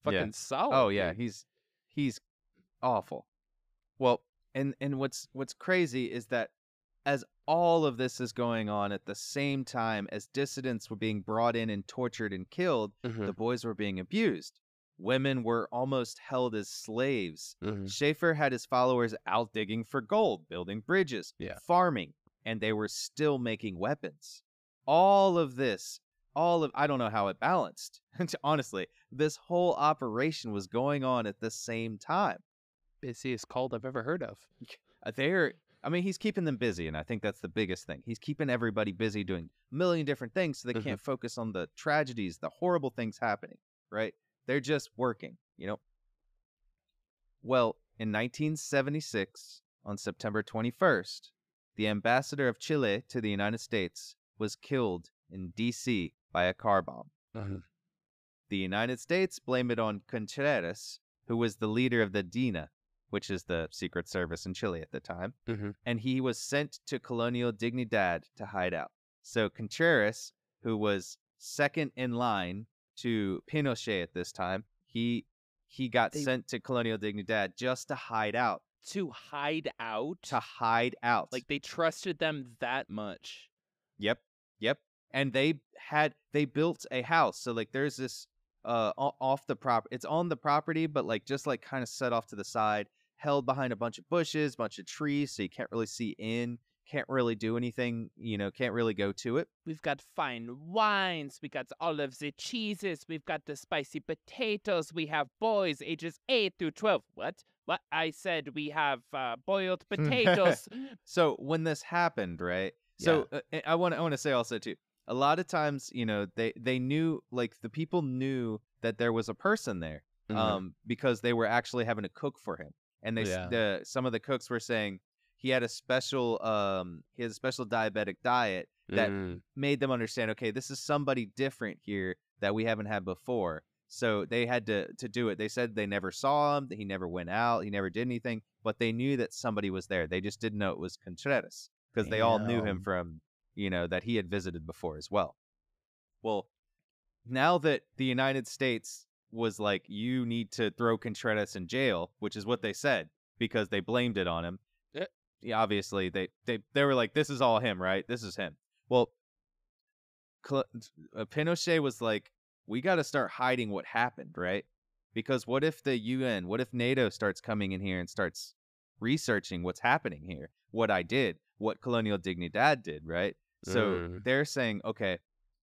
Yeah. Fucking solid. Oh yeah, dude. he's he's awful. Well, and and what's what's crazy is that as all of this is going on at the same time as dissidents were being brought in and tortured and killed, Mhm. the boys were being abused. Women were almost held as slaves. Mhm. Schaefer had his followers out digging for gold, building bridges, Yeah. farming, and they were still making weapons. All of this, all of I don't know how it balanced. <laughs> Honestly, this whole operation was going on at the same time. Busiest cult I've ever heard of. Uh, They're I mean, he's keeping them busy, and I think that's the biggest thing. He's keeping everybody busy doing a million different things so they Mhm. can't focus on the tragedies, the horrible things happening, right? They're just working, you know? Well, in 1976, on September 21st, the ambassador of Chile to the United States was killed in D.C. by a car bomb. Mhm. The United States blamed it on Contreras, who was the leader of the DINA, which is the Secret Service in Chile at the time, Mhm. and he was sent to Colonial Dignidad to hide out. So Contreras, who was second in line to Pinochet at this time, he he got They- sent to Colonial Dignidad just to hide out, To hide out. to hide out. Like they trusted them that much. Yep. Yep. And they had they built a house. So like there's this uh off the prop it's on the property but like just like kind of set off to the side, held behind a bunch of bushes, bunch of trees so you can't really see in, can't really do anything, you know, can't really go to it. We've got fine wines. We got all of the cheeses. We've got the spicy potatoes. We have boys ages 8 through 12. What? What? I said we have uh, boiled <laughs> potatoes. So when this happened, right? So uh, I- I want to I want to say also too. A lot of times, you know, they they knew like the people knew that there was a person there. Mhm. um, because they were actually having to cook for him. And they Yeah. the some of the cooks were saying he had a special um he has a special diabetic diet that Mm. made them understand okay this is somebody different here that we haven't had before. So they had to to do it. They said they never saw him, that he never went out, he never did anything, but they knew that somebody was there. They just didn't know it was Contreras because they all knew him from you know that he had visited before as well. Well, now that the United States was like, you need to throw Contreras in jail, which is what they said because they blamed it on him. Eh. Yeah, obviously, they, they they were like, this is all him, right? This is him. Well, Cl- uh, Pinochet was like, we got to start hiding what happened, right? Because what if the UN, what if NATO starts coming in here and starts researching what's happening here, what I did, what Colonial Dignidad did, right? So Mm. they're saying, okay,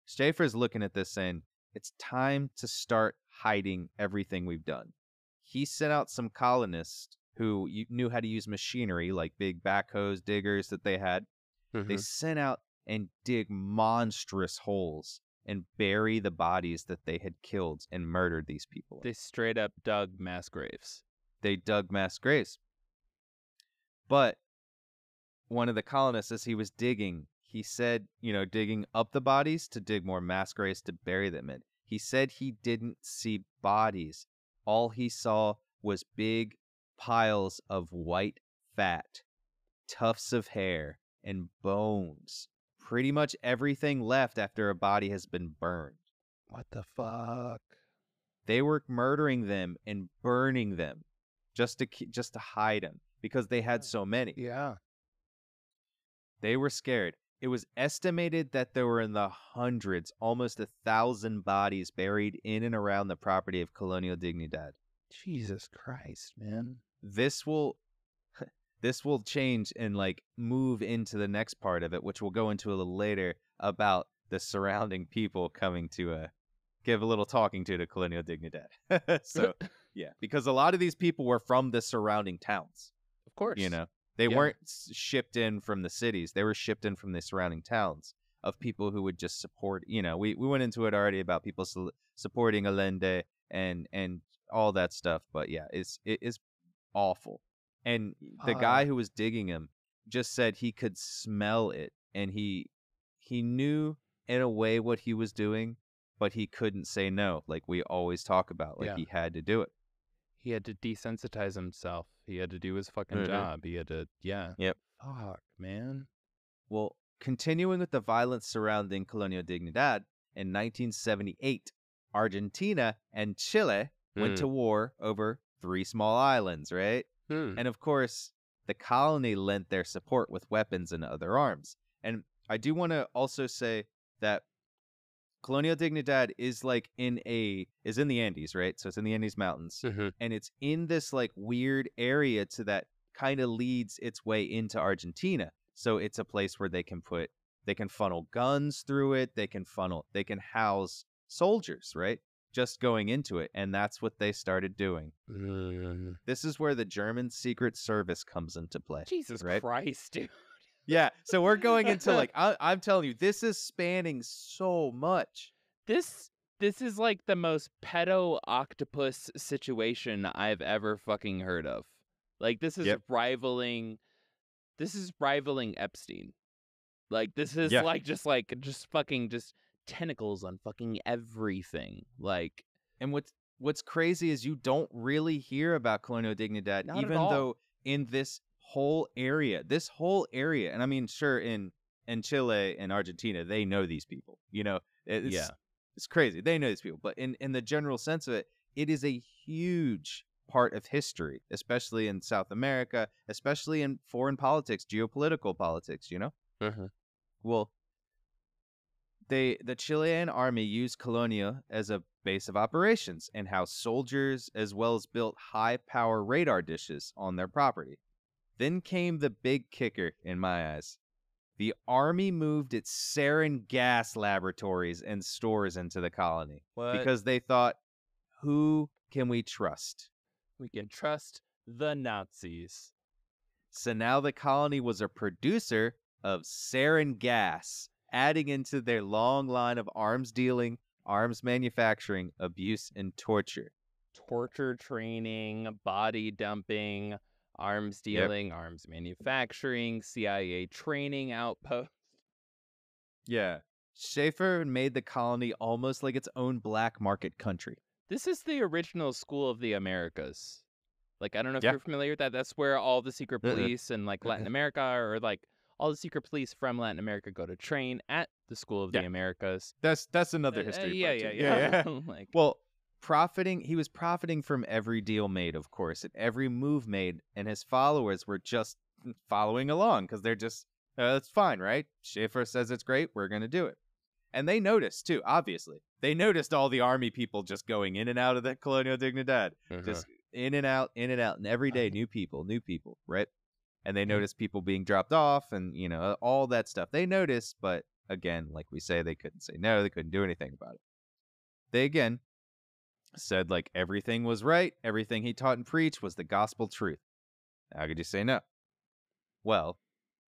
Schaefer's looking at this saying, it's time to start hiding everything we've done. He sent out some colonists who knew how to use machinery, like big backhoes, diggers that they had. They Mhm. sent out and dig monstrous holes and bury the bodies that they had killed and murdered these people. They straight up dug mass graves. they dug mass graves. But one of the colonists, as he was digging, he said, you know, digging up the bodies to dig more mass graves to bury them in. He said he didn't see bodies. All he saw was big piles of white fat, tufts of hair, and bones. Pretty much everything left after a body has been burned. What the fuck? They were murdering them and burning them just to just to hide them because they had so many. Yeah. They were scared. It was estimated that there were in the hundreds, almost a thousand bodies buried in and around the property of Colonial Dignidad. Jesus Christ, man. This will <laughs> this will change and like move into the next part of it, which we'll go into a little later about the surrounding people coming to uh, give a little talking to to Colonial Dignidad. <laughs> so <coughs> yeah, because a lot of these people were from the surrounding towns. Of course. You know, they Yeah. weren't shipped in from the cities; they were shipped in from the surrounding towns of people who would just support. You know, we we went into it already about people su- supporting Allende and and all that stuff. But yeah, it's it is awful. And the guy uh. who was digging him just said he could smell it, and he he knew in a way what he was doing, but he couldn't say no. Like we always talk about, like Yeah. he had to do it. He had to desensitize himself. He had to do his fucking Mhm. job. He had to, yeah. Yep. Fuck, man. Well, continuing with the violence surrounding Colonial Dignidad, in 1978, Argentina and Chile went Mm. to war over three small islands, right? Hmm. And of course, the colony lent their support with weapons and other arms. And I do want to also say that Colonial Dignidad is like in a is in the Andes, right? So it's in the Andes Mountains, Mhm. and it's in this like weird area to that kind of leads its way into Argentina. So it's a place where they can put they can funnel guns through it. They can funnel they can house soldiers, right? Just going into it, and that's what they started doing. Mm. This is where the German Secret Service comes into play. Jesus Right? Christ, dude. Yeah, so we're going into like <laughs> I, I'm telling you, this is spanning so much. This this is like the most pedo octopus situation I've ever fucking heard of. Like this is Yep. rivaling this is rivaling Epstein. Like this is Yeah. like just like just fucking just tentacles on fucking everything. Like And what's what's crazy is you don't really hear about Colonial Dignidad, even though in this whole area, this whole area, and I mean, sure, in in Chile and Argentina, they know these people. You know, it's, Yeah. it's crazy. They know these people, but in in the general sense of it, it is a huge part of history, especially in South America, especially in foreign politics, geopolitical politics. You know. Mhm. Well, they the Chilean army used Colonia as a base of operations and housed soldiers as well as built high power radar dishes on their property. Then came the big kicker in my eyes. The army moved its sarin gas laboratories and stores into the colony what because they thought, who can we trust? we can trust the Nazis. So now the colony was a producer of sarin gas, adding into their long line of arms dealing, arms manufacturing, abuse, and torture. Torture training, body dumping, arms Yep. dealing, arms manufacturing, CIA training outpost. Yeah. Schaefer made the colony almost like its own black market country. This is the original School of the Americas. Like I don't know if Yeah. you're familiar with that. That's where all the secret Uh-uh. police and like Latin <laughs> America or like all the secret police from Latin America go to train at the School of Yeah. the Americas. That's that's another Uh, uh, history. yeah, yeah, yeah, yeah. <laughs> like Well, profiting, he was profiting from every deal made, of course, and every move made, and his followers were just following along because they're just, uh, that's fine, right? Schaefer says it's great, we're going to do it. And they noticed, too, obviously. They noticed all the army people just going in and out of the Colonial Dignidad, uh-huh. just in and out, in and out, and every day, new people, new people, right? And they noticed people being dropped off and, you know, all that stuff. They noticed, but again, like we say, they couldn't say no, they couldn't do anything about it. They again said like everything was right, everything he taught and preached was the gospel truth. How could you say no? Well,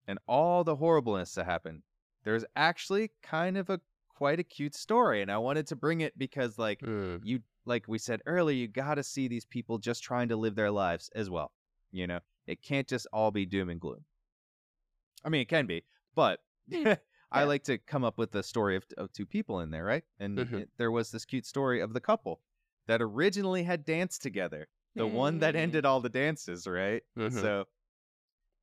and all the horribleness that happened, there's actually kind of a quite a cute story, and I wanted to bring it because like Mm. you like we said earlier, you got to see these people just trying to live their lives as well. You know, it can't just all be doom and gloom. I mean, it can be, but <laughs> I like to come up with the story of, of two people in there, right? And Mhm. it- there was this cute story of the couple that originally had danced together, the one that ended all the dances, right? Mhm. So,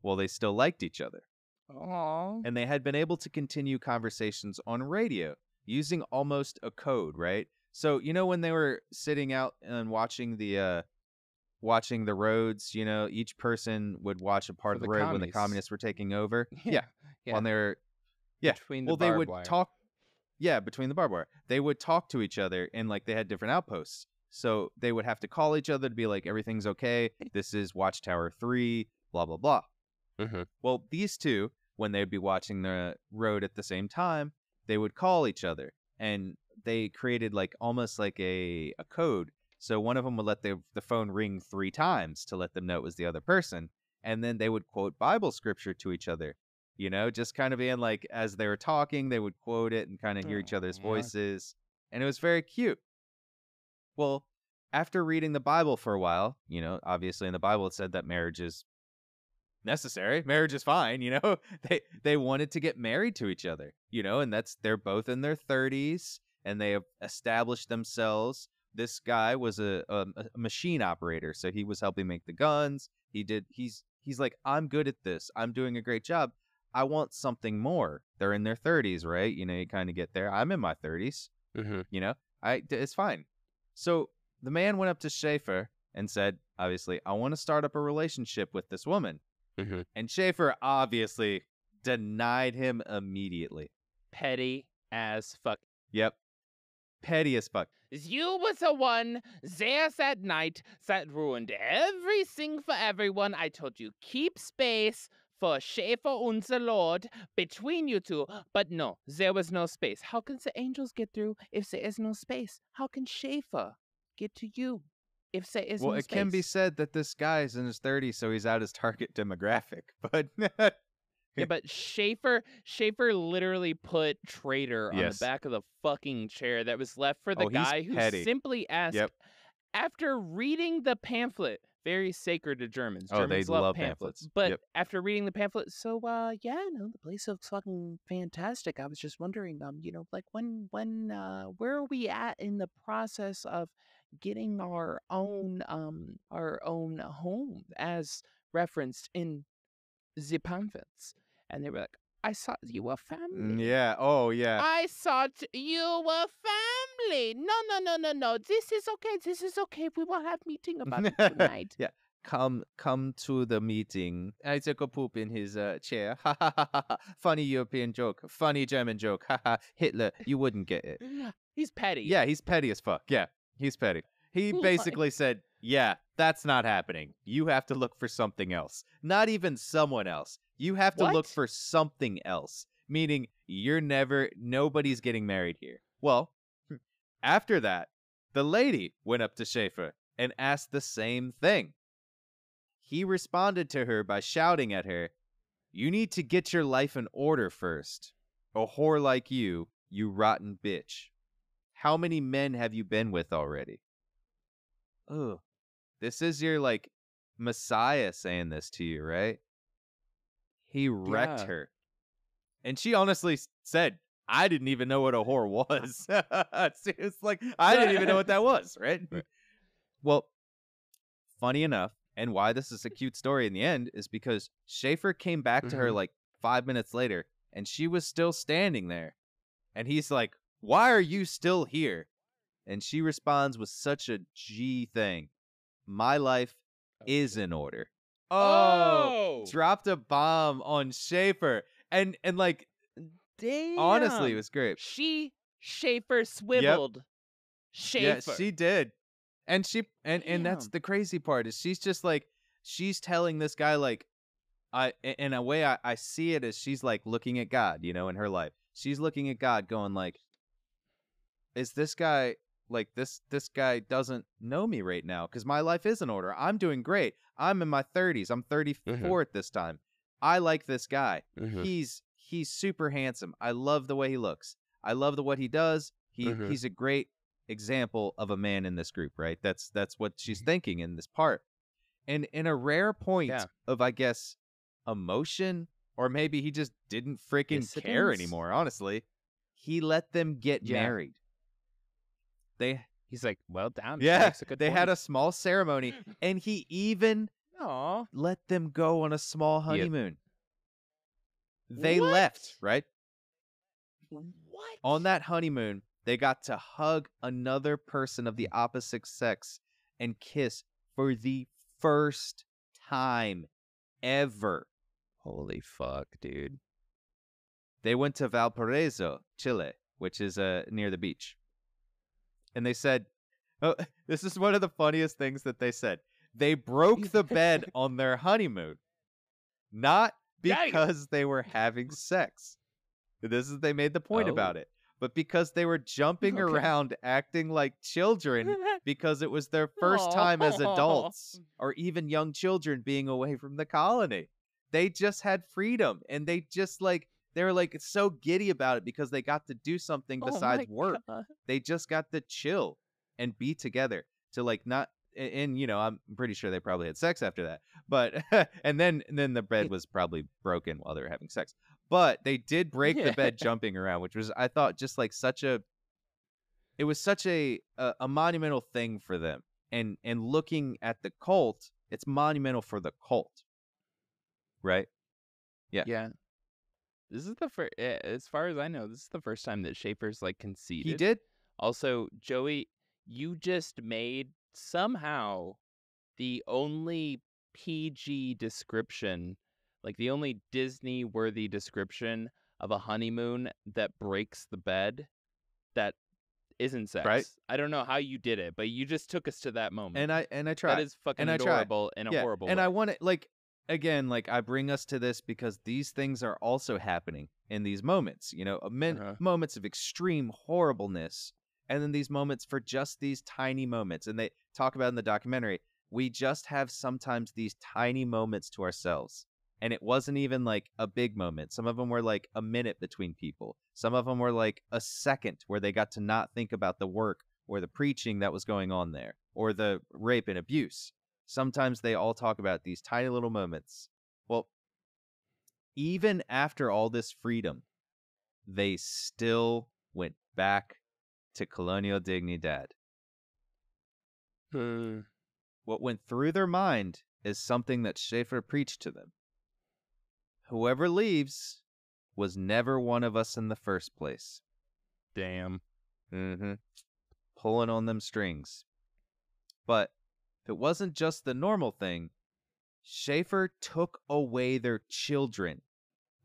well, they still liked each other Aw. and they had been able to continue conversations on radio using almost a code, right? So you know when they were sitting out and watching the uh watching the roads, you know, each person would watch a part For of the, the road when the communists were taking over. <laughs> Yeah, yeah. When they're yeah. Between the well, they would wire. talk Yeah, between the barbed wire. They would talk to each other and like they had different outposts. So they would have to call each other to be like everything's okay. This is Watchtower 3, blah blah blah. Mhm. Well, these two, when they'd be watching the road at the same time, they would call each other, and they created like almost like a a code. So one of them would let the the phone ring three times to let them know it was the other person, and then they would quote Bible scripture to each other. You know, just kind of being like as they were talking, they would quote it and kind of hear each other's Aw. voices, and it was very cute. Well, after reading the Bible for a while, you know, obviously in the Bible it said that marriage is necessary. Marriage is fine, you know. <laughs> They they wanted to get married to each other, you know, and that's they're both in their 30s and they have established themselves. This guy was a, a a machine operator, so he was helping make the guns. He did he's he's like I'm good at this. I'm doing a great job. I want something more. They're in their 30s, right? You know, you kind of get there. I'm in my 30s Mhm. you know i it's fine so the man went up to schaefer and said obviously i want to start up a relationship with this woman Mhm. and schaefer obviously denied him immediately Petty as fuck. yep petty as fuck. You was the one there that night that ruined everything for everyone. I told you keep space for Schaefer and the Lord between you two, but no, there was no space. How can the angels get through if there is no space? How can Schaefer get to you if there is no space? well, no it space? can be said that this guy's in his 30s, so he's out his target <laughs> demographic. But Yeah, but Schaefer Schaefer literally put traitor on Yes. the back of the fucking chair that was left for the Oh, guy who petty. simply asked Yep. after reading the pamphlet, very sacred to Germans. Oh, they love, love pamphlets. pamphlets. But Yep. after reading the pamphlet, so uh yeah, no, the place looks fucking fantastic. I was just wondering, um, you know, like when when uh where are we at in the process of getting our own um our own home as referenced in the pamphlets? And they were like, I thought you were Mm, family. yeah, oh yeah. I thought you were family. No, no, no, no, no. This is okay. This is okay. We will have meeting <laughs> about it tonight. yeah. Come come to the meeting. I took a poop in his uh, chair. Ha ha ha ha. Funny European joke. Funny German joke. Ha <laughs> ha. Hitler, you wouldn't get it. <laughs> He's petty. Yeah, he's petty as fuck. Yeah, he's petty. He basically said, "Yeah, that's not happening. You have to look for something else. Not even someone else. You have to look for something else." Meaning, you're never nobody's getting married here. Well, after that, the lady went up to Schaefer and asked the same thing. He responded to her by shouting at her, You need to get your life in order first. A whore like you, you rotten bitch. How many men have you been with already? Ugh. This is your, like, Messiah saying this to you, right? He wrecked Yeah. her. And she honestly said, I didn't even know what a whore was. <laughs> it's like, I didn't even know what that <laughs> was, right? Well, funny enough, and why this is a cute story in the end is because Schaefer came back to her Mhm. like five minutes later and she was still standing there. And he's like, Why are you still here? And she responds with such a G thing My life is in order. Oh, dropped a bomb on Schaefer. And, and like, damn. honestly, it was great. she Schaefer swiveled. Schaefer. Yeah, she did. And she and and that's the crazy part is she's just like she's telling this guy like I in a way I, I see it as she's like looking at God, you know, in her life. She's looking at God going like is this guy like this this guy doesn't know me right now cuz my life is in order. I'm doing great. I'm in my 30s. I'm 34 at this time. I like this guy Mhm. he's he's super handsome. I love the way he looks. I love the what he does. He Mhm. he's a great example of a man in this group, right? That's that's what she's thinking in this part. And in a rare point Yeah. of I guess emotion or maybe he just didn't freaking care anymore, honestly. He let them get Yeah. married. They He's like, well, damn. she yeah, makes a good they had a small ceremony <clears throat> and he even Aw. let them go on a small honeymoon. They What? left, right? What? On that honeymoon, they got to hug another person of the opposite sex and kiss for the first time ever. Holy fuck, dude. They went to Valparaiso, Chile, which is uh, near the beach. And they said, oh, <laughs> this is one of the funniest things that they said. They broke the bed <laughs> on their honeymoon, not. Because they were having sex. This is they made the point Oh. about it, but because they were jumping <laughs> Okay. around acting like children <laughs> because it was their first time as <laughs> adults or even young children being away from the colony. They just had freedom and they just like they were like so giddy about it because they got to do something Oh besides my work. God. They just got to chill and be together to like not a- and you know I'm pretty sure they probably had sex after that. But <laughs> and then and then the bed was probably broken while they were having sex. But they did <laughs> break the bed jumping around, which was I thought just like such a it was such a, a a monumental thing for them and and looking at the cult it's monumental for the cult right Yeah. Yeah. This is the first, eh, as far as I know, this is the first time that Schaefer's like conceded. he did Also, Joey, you just made somehow the only PG description, like the only Disney worthy description of a honeymoon that breaks the bed that isn't sex. Right? I don't know how you did it, but you just took us to that moment. And I and I tried. that is fucking And I tried. adorable a yeah. horrible and way. I want to like again, like I bring us to this because these things are also happening in these moments. You know, amen- Uh-huh. moments of extreme horribleness, and then these moments for just these tiny moments. And they talk about in the documentary. We just have sometimes these tiny moments to ourselves. And it wasn't even like a big moment. Some of them were like a minute between people. Some of them were like a second where they got to not think about the work or the preaching that was going on there or the rape and abuse. Sometimes they all talk about these tiny little moments. Well, even after all this freedom, they still went back to Colonial Dignidad. Hmm. What went through their mind is something that Schaefer preached to them. Whoever leaves was never one of us in the first place. Damn. Mm-hmm. Pulling on them strings. But if it wasn't just the normal thing, Schaefer took away their children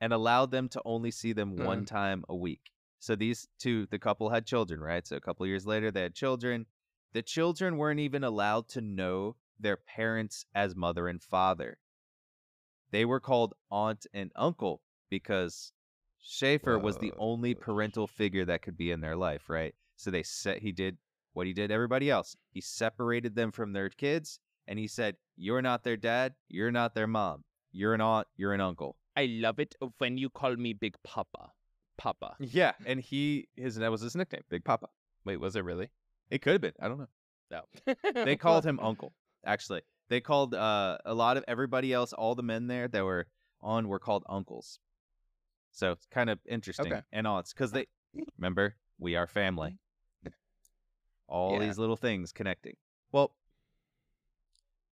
and allowed them to only see them one Mm. time a week. So these two, the couple had children, right? So a couple years later, they had children. The children weren't even allowed to know their parents as mother and father. They were called aunt and uncle because Schaefer was the only parental figure that could be in their life, right? So they set he did what he did everybody else. He separated them from their kids and he said, "You're not their dad, you're not their mom. You're an aunt, you're an uncle." I love it when you call me Big Papa. Papa. Yeah, and he his that was his nickname, Big Papa. Wait, was it really? It could have been. I don't know. No. They <laughs> called him uncle. Actually, they called uh, a lot of everybody else, all the men there that were on, were called uncles. So it's kind of interesting Okay. and aunts because they <laughs> remember we are family. All Yeah. these little things connecting. Well,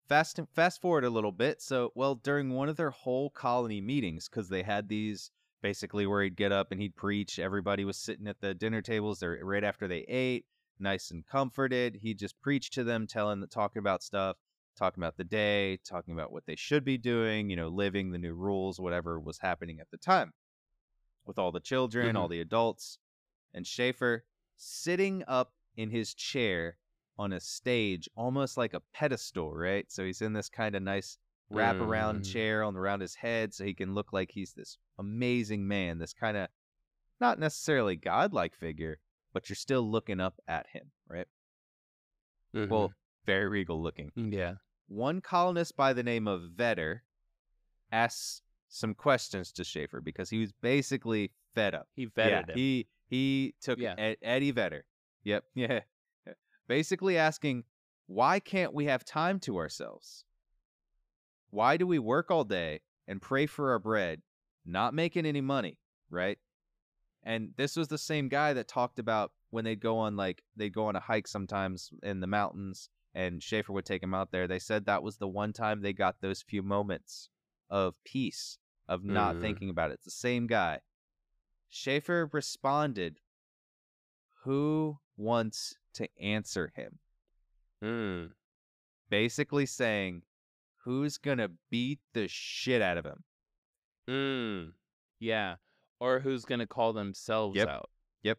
fast fast forward a little bit. So, well, during one of their whole colony meetings, because they had these basically where he'd get up and he'd preach. Everybody was sitting at the dinner tables there right after they ate, nice and comforted. He'd just preach to them, telling, talking about stuff, talking about the day, talking about what they should be doing, you know, living the new rules, whatever was happening at the time with all the children, all mm-hmm. the adults, and Schaefer sitting up in his chair on a stage, almost like a pedestal, right? So he's in this kind of nice wrap around Mm. chair on around his head so he can look like he's this amazing man, this kind of not necessarily godlike figure, but you're still looking up at him, right? Well, very regal looking. Mm-hmm. yeah. One colonist by the name of Vetter asks some questions to Schaefer because he was basically fed up. He yeah, vetted him. he he took Yeah. Ed, Eddie Vetter. Yep, <laughs> yeah. Basically asking, why can't we have time to ourselves? Why do we work all day and pray for our bread, not making any money, right? And this was the same guy that talked about when they'd go on like they'd go on a hike sometimes in the mountains and Schaefer would take him out there. They said that was the one time they got those few moments of peace, of not Mm. thinking about it. It's the same guy. Schaefer responded, Who wants to answer him? Mm. Basically saying, Who's going to beat the shit out of him? Mm. Yeah. Or who's gonna call themselves Yep. out? Yep.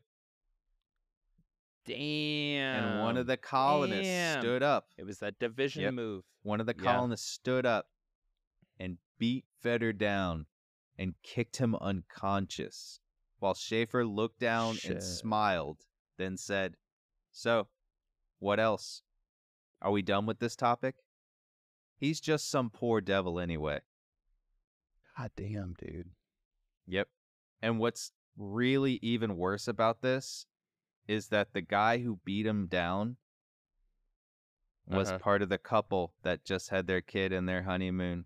Damn. And one of the colonists Damn. stood up. It was that division Yep. move. One of the Yeah. colonists stood up and beat Vetter down and kicked him unconscious while Schaefer looked down Shit. and smiled, then said, So, what else? Are we done with this topic? He's just some poor devil anyway. God damn, dude. Yep. And what's really even worse about this is that the guy who beat him down was Uh-huh. part of the couple that just had their kid in their honeymoon.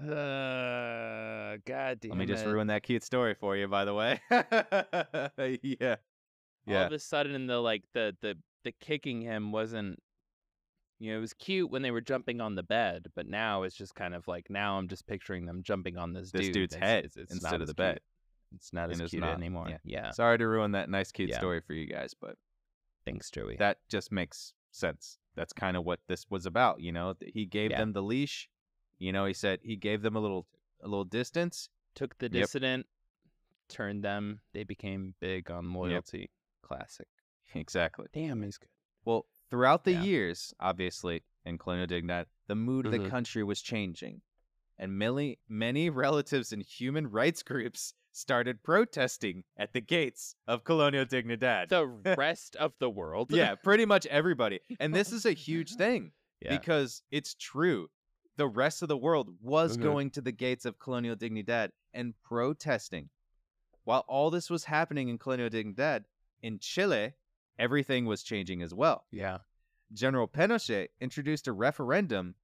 Uh, <sighs> God damn Let me just it. ruin that cute story for you, by the way. yeah. <laughs> Yeah. All of a sudden, the like the the the kicking him wasn't. You know, it was cute when they were jumping on the bed, but now it's just kind of like now I'm just picturing them jumping on this, This dude. dude's head it's- it's instead of the bed. It's not as it's cute not, anymore. yeah. Yeah. Sorry to ruin that nice cute Yeah. story for you guys, but Thanks, Joey. that just makes sense. That's kind of what this was about, you know. He gave Yeah. them the leash. You know, he said he gave them a little a little distance. Took the Yep. dissident, turned them. They became big on loyalty. Classic. Exactly. Damn, he's good. Well, throughout the Yeah. years, obviously, in Colonial Dignidad, the mood of the Mhm. country was changing. And many, many relatives and human rights groups started protesting at the gates of Colonial Dignidad. The <laughs> rest of the world. yeah, pretty much everybody. <laughs> And this is a huge thing Yeah. because it's true. The rest of the world was Mhm. going to the gates of Colonial Dignidad and protesting. While all this was happening in Colonial Dignidad, in Chile, everything was changing as well. yeah. General Pinochet introduced a referendum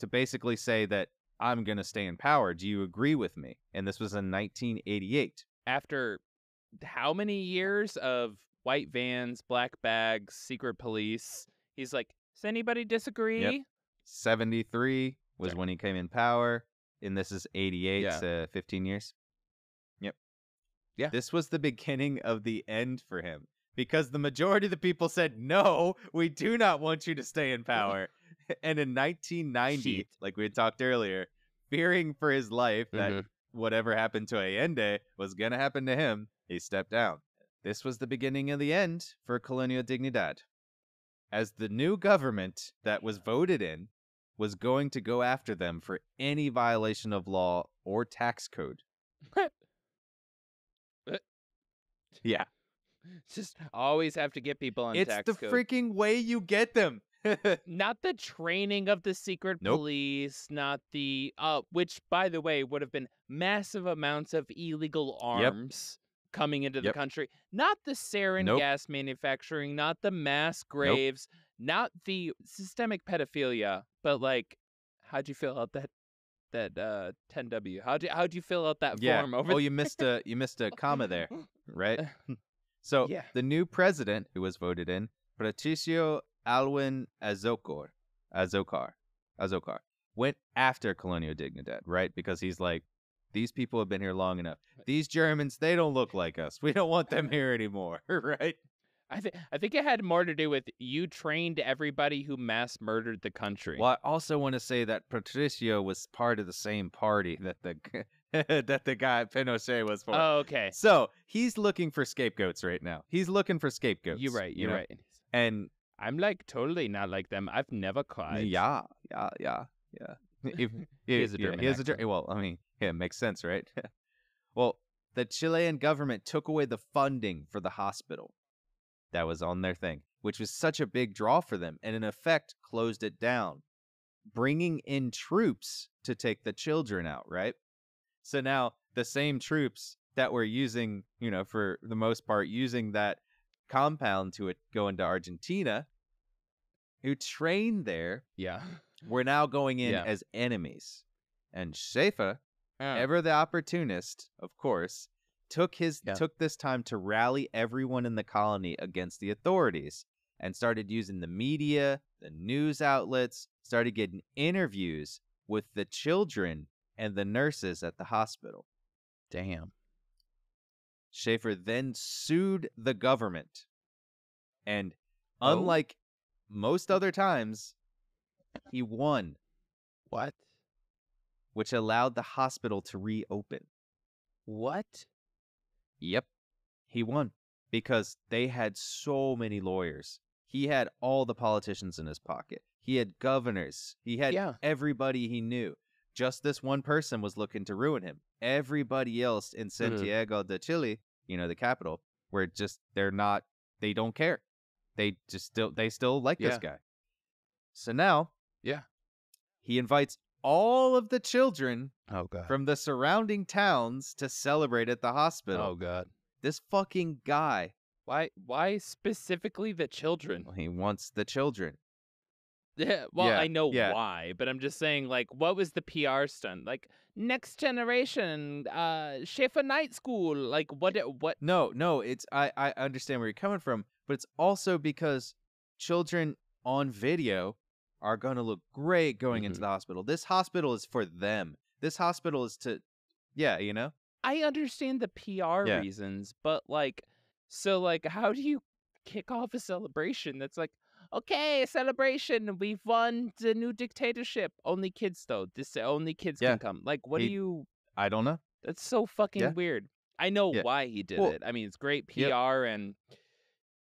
to basically say that I'm going to stay in power. Do you agree with me? And this was in 1988. After how many years of white vans, black bags, secret police, he's like, does anybody disagree? Yep. 73 was Sorry. when he came in power, and this is 88, Yeah. so 15 years. Yep. Yeah. This was the beginning of the end for him because the majority of the people said, no, we do not want you to stay in <laughs> power. and in 1990, Shit. like we had talked earlier, fearing for his life that Mhm. whatever happened to Allende was going to happen to him, he stepped down. This was the beginning of the end for Colonial Dignidad. As the new government that was voted in was going to go after them for any violation of law or tax code. <laughs> Yeah. <laughs> Just always have to get people on it's tax the code. freaking way you get them. <laughs> not the training of the secret Nope. police, not the uh which by the way would have been massive amounts of illegal Yep. arms coming into the country. Not the sarin Nope. gas manufacturing, not the mass graves, not the systemic pedophilia, but like how'd you fill out that that uh 10W? How'd you how'd you fill out that yeah. form over Oh, you missed a you missed a comma there, <laughs> right? So Yeah. the new president who was voted in, Patricio Aylwin Azokor, Azócar, Azócar, went after Colonial Dignidad, right? Because he's like, these people have been here long enough. These Germans, they don't look like us. We don't want them here anymore, <laughs> right? I think I think it had more to do with you trained everybody who mass murdered the country. Well, I also want to say that Patricio was part of the same party that the <laughs> that the guy Pinochet was for. Oh, okay. So he's looking for scapegoats right now. He's looking for scapegoats. You're right. you You're know? right. And I'm like totally not like them. I've never cried. yeah, yeah, yeah, yeah. <laughs> If, He has a German he has a accent. Ger- Well, I mean, yeah, it makes sense, right? <laughs> well, the Chilean government took away the funding for the hospital that was on their thing, which was such a big draw for them, and in effect closed it down, bringing in troops to take the children out, right? So now the same troops that were using, you know, for the most part, using that compound to it go into Argentina, who trained there, Yeah. were now going in Yeah. as enemies. And Schaefer, Oh. ever the opportunist, of course, took his Yeah. took this time to rally everyone in the colony against the authorities and started using the media, the news outlets, started getting interviews with the children and the nurses at the hospital. Damn. Schaefer then sued the government. And Oh? unlike most other times, he won, What? which allowed the hospital to reopen. What? Yep. He won because they had so many lawyers. He had all the politicians in his pocket. He had governors. He had Yeah. everybody he knew. Just this one person was looking to ruin him. Everybody else in mm. Santiago de Chile, you know, the capital, where just they're not they don't care. They just still they still like Yeah. this guy. So now, Yeah. he invites all of the children Oh god. from the surrounding towns to celebrate at the hospital. oh god. This fucking guy, Why? Why specifically the children? he wants the children. Yeah. <laughs> Well, Yeah, I know yeah. why, but I'm just saying, like, what was the PR stunt? Like, next generation, uh, Schaefer Night School. Like, what? What? No, no, it's I I understand where you're coming from, but it's also because children on video are going to look great going into Mhm. the hospital. This hospital is for them. This hospital is to yeah, you know? I understand the PR Yeah. reasons, but like, so like, how do you kick off a celebration that's like, okay, celebration, we've won the new dictatorship. Only kids though. This only kids Yeah. can come. Like, what He- do you? I don't know. That's so fucking Yeah. weird. I know Yeah. why he did Well, it. I mean, it's great Yep. PR and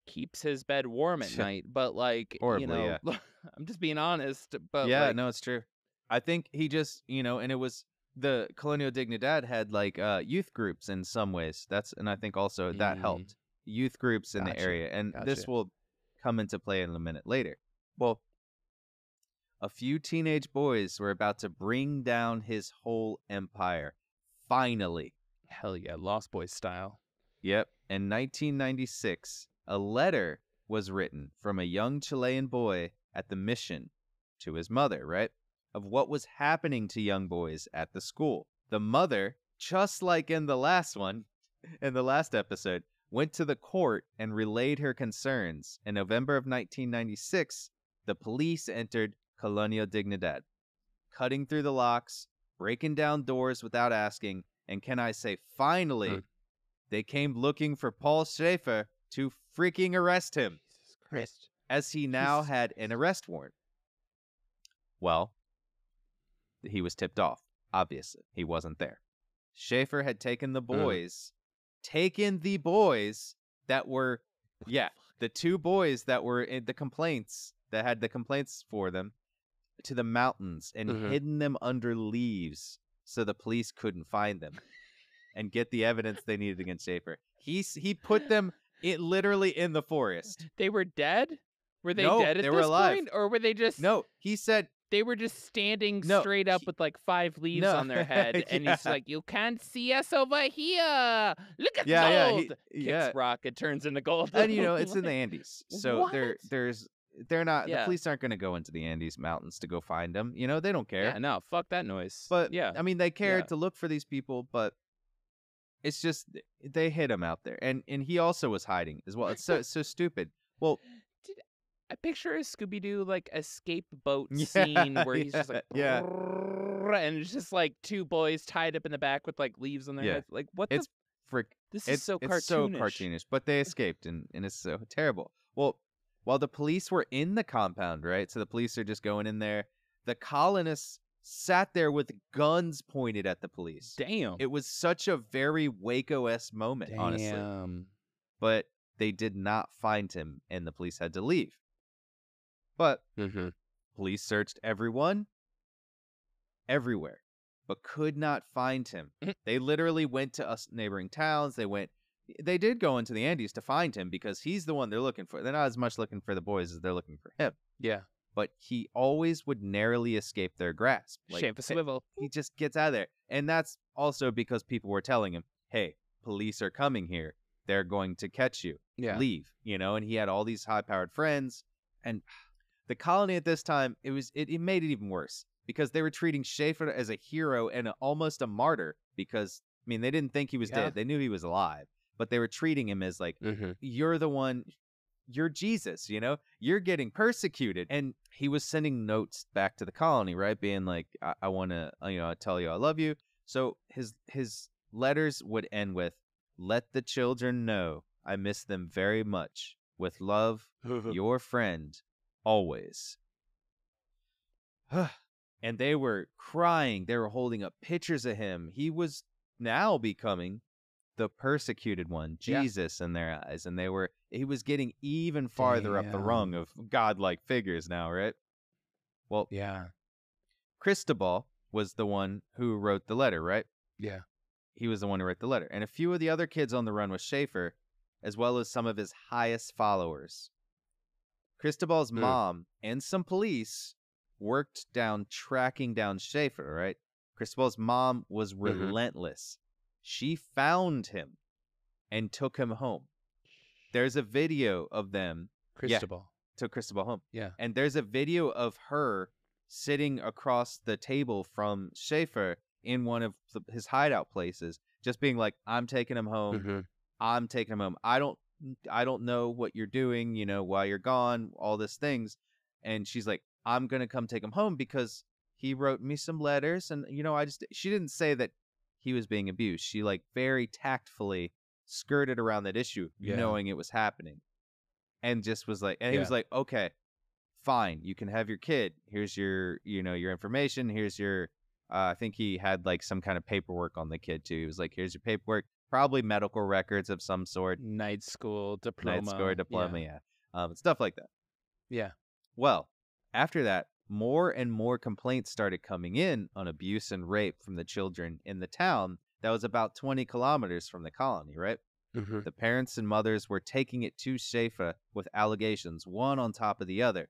keeps his bed warm at night. But like, Horribly, you know, <laughs> I'm just being honest. But yeah, like, no, it's true. I think he just, you know, and it was the Colonial Dignidad had like uh youth groups in some ways. That's and I think also that Mm. helped youth groups in the area, and this will come into play in a minute later. Well, a few teenage boys were about to bring down his whole empire. Finally, hell yeah, Lost Boys style. Yep. In 1996, a letter was written from a young Chilean boy at the mission to his mother, right? Of what was happening to young boys at the school. The mother, just like in the last one, in the last episode, went to the court and relayed her concerns. In November of 1996, the police entered Colonia Dignidad, cutting through the locks, breaking down doors without asking, and can I say, finally, Mm. they came looking for Paul Schaefer to freaking arrest him, Jesus Christ. as he now Jesus had an arrest warrant. Well, he was tipped off. Obviously, he wasn't there. Schaefer had taken the boys, taken the boys that were, yeah, the two boys that were in the complaints that had the complaints for them to the mountains and Mhm. hidden them under leaves so the police couldn't find them and get the evidence they needed against Schaefer. He he put them it literally in the forest. They were dead. Were they No, dead at they this were alive. point, or were they just No, he said They were just standing No, straight up he- with like five leaves No, on their <laughs> head, and he's like, "You can't see us over here. Look at yeah, yeah, gold." he- Kicks yeah. rock, it turns into gold. and you <laughs> know it's in the Andes, so there What? there's they're not the Yeah. police aren't going to go into the Andes mountains to go find them. You know they don't care. Yeah, no, fuck that noise. But yeah, I mean they cared Yeah. to look for these people, but it's just they hit him out there, and and he also was hiding as well. It's so it's so stupid. Well, I picture a Scooby Doo like escape boat <laughs> Yeah, scene where he's just like, <laughs> yeah. and it's just like two boys tied up in the back with like leaves on their Yeah. heads. Like, what it's the? frick. This is it's so it's cartoonish. so cartoonish, but they <laughs> escaped, and and it's so terrible. Well, while the police were in the compound, right? So the police are just going in there. The colonists sat there with guns pointed at the police. Damn. It was such a very Waco s moment, honestly. But they did not find him, and the police had to leave. But Mm-hmm. police searched everyone, everywhere, but could not find him. Mhm. they literally went to us neighboring towns. They went. They did go into the Andes to find him because he's the one they're looking for. They're not as much looking for the boys as they're looking for him. Yeah. But he always would narrowly escape their grasp. Like, Schaefer swivel. he just gets out of there. And that's also because people were telling him, hey, police are coming here. They're going to catch you. Yeah. Leave. You know, and he had all these high powered friends. And the colony at this time, it was it, it made it even worse because they were treating Schaefer as a hero and a, almost a martyr because I mean they didn't think he was Yeah. dead. They knew he was alive. But they were treating him as like Mm-hmm. you're the one you're jesus you know you're getting persecuted and he was sending notes back to the colony right being like i, I want to you know I tell you i love you so his his letters would end with let the children know i miss them very much with love <laughs> your friend always <sighs> and they were crying they were holding up pictures of him he was now becoming the persecuted one Yeah. jesus in their eyes and they were he was getting even farther up the rung of godlike figures now right well yeah. cristobal was the one who wrote the letter right Yeah. he was the one who wrote the letter. And a few of the other kids on the run with Schaefer, as well as some of his highest followers. Cristobal's Mm. mom and some police worked down tracking down Schaefer, right? Cristobal's mom was relentless. She found him and took him home. There's a video of them Cristobal. took Cristobal home. Yeah. And there's a video of her sitting across the table from Schaefer in one of the, his hideout places, just being like, "I'm taking him home. Mm-hmm. I'm taking him home. I don't, I don't know what you're doing. You know, while you're gone, all these things." And she's like, "I'm gonna come take him home because he wrote me some letters, and you know, I just." She didn't say that he was being abused. She like very tactfully skirted around that issue, Yeah. knowing it was happening, and just was like, and he was like, "Okay, fine, you can have your kid. Here's your, you know, your information. Here's your." Uh, I think he had like some kind of paperwork on the kid too. He was like, "Here's your paperwork. Probably medical records of some sort, Night school diploma. night score diploma, Yeah. yeah, um, stuff like that. yeah. Well, after that, more and more complaints started coming in on abuse and rape from the children in the town that was about 20 kilometers from the colony, right? Mm-hmm. The parents and mothers were taking it to Schaefer with allegations, one on top of the other.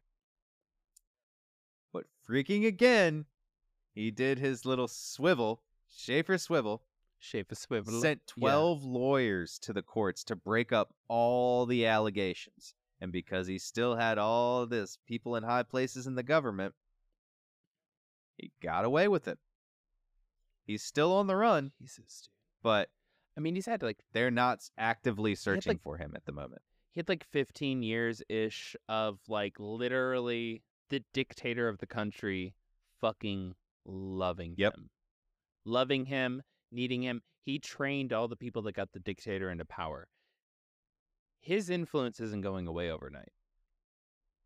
But freaking again, he did his little swivel, Schaefer swivel, Schaefer swivel. sent 12 lawyers to the courts to break up all the allegations. And because he still had all this people in high places in the government, he got away with it. He's still on the run, Jesus, dude. but I mean, he's had like they're not actively searching like- for him at the moment. he had like 15 years ish of like literally the dictator of the country fucking loving Yep. him. Loving him, needing him. He trained all the people that got the dictator into power. His influence isn't going away overnight.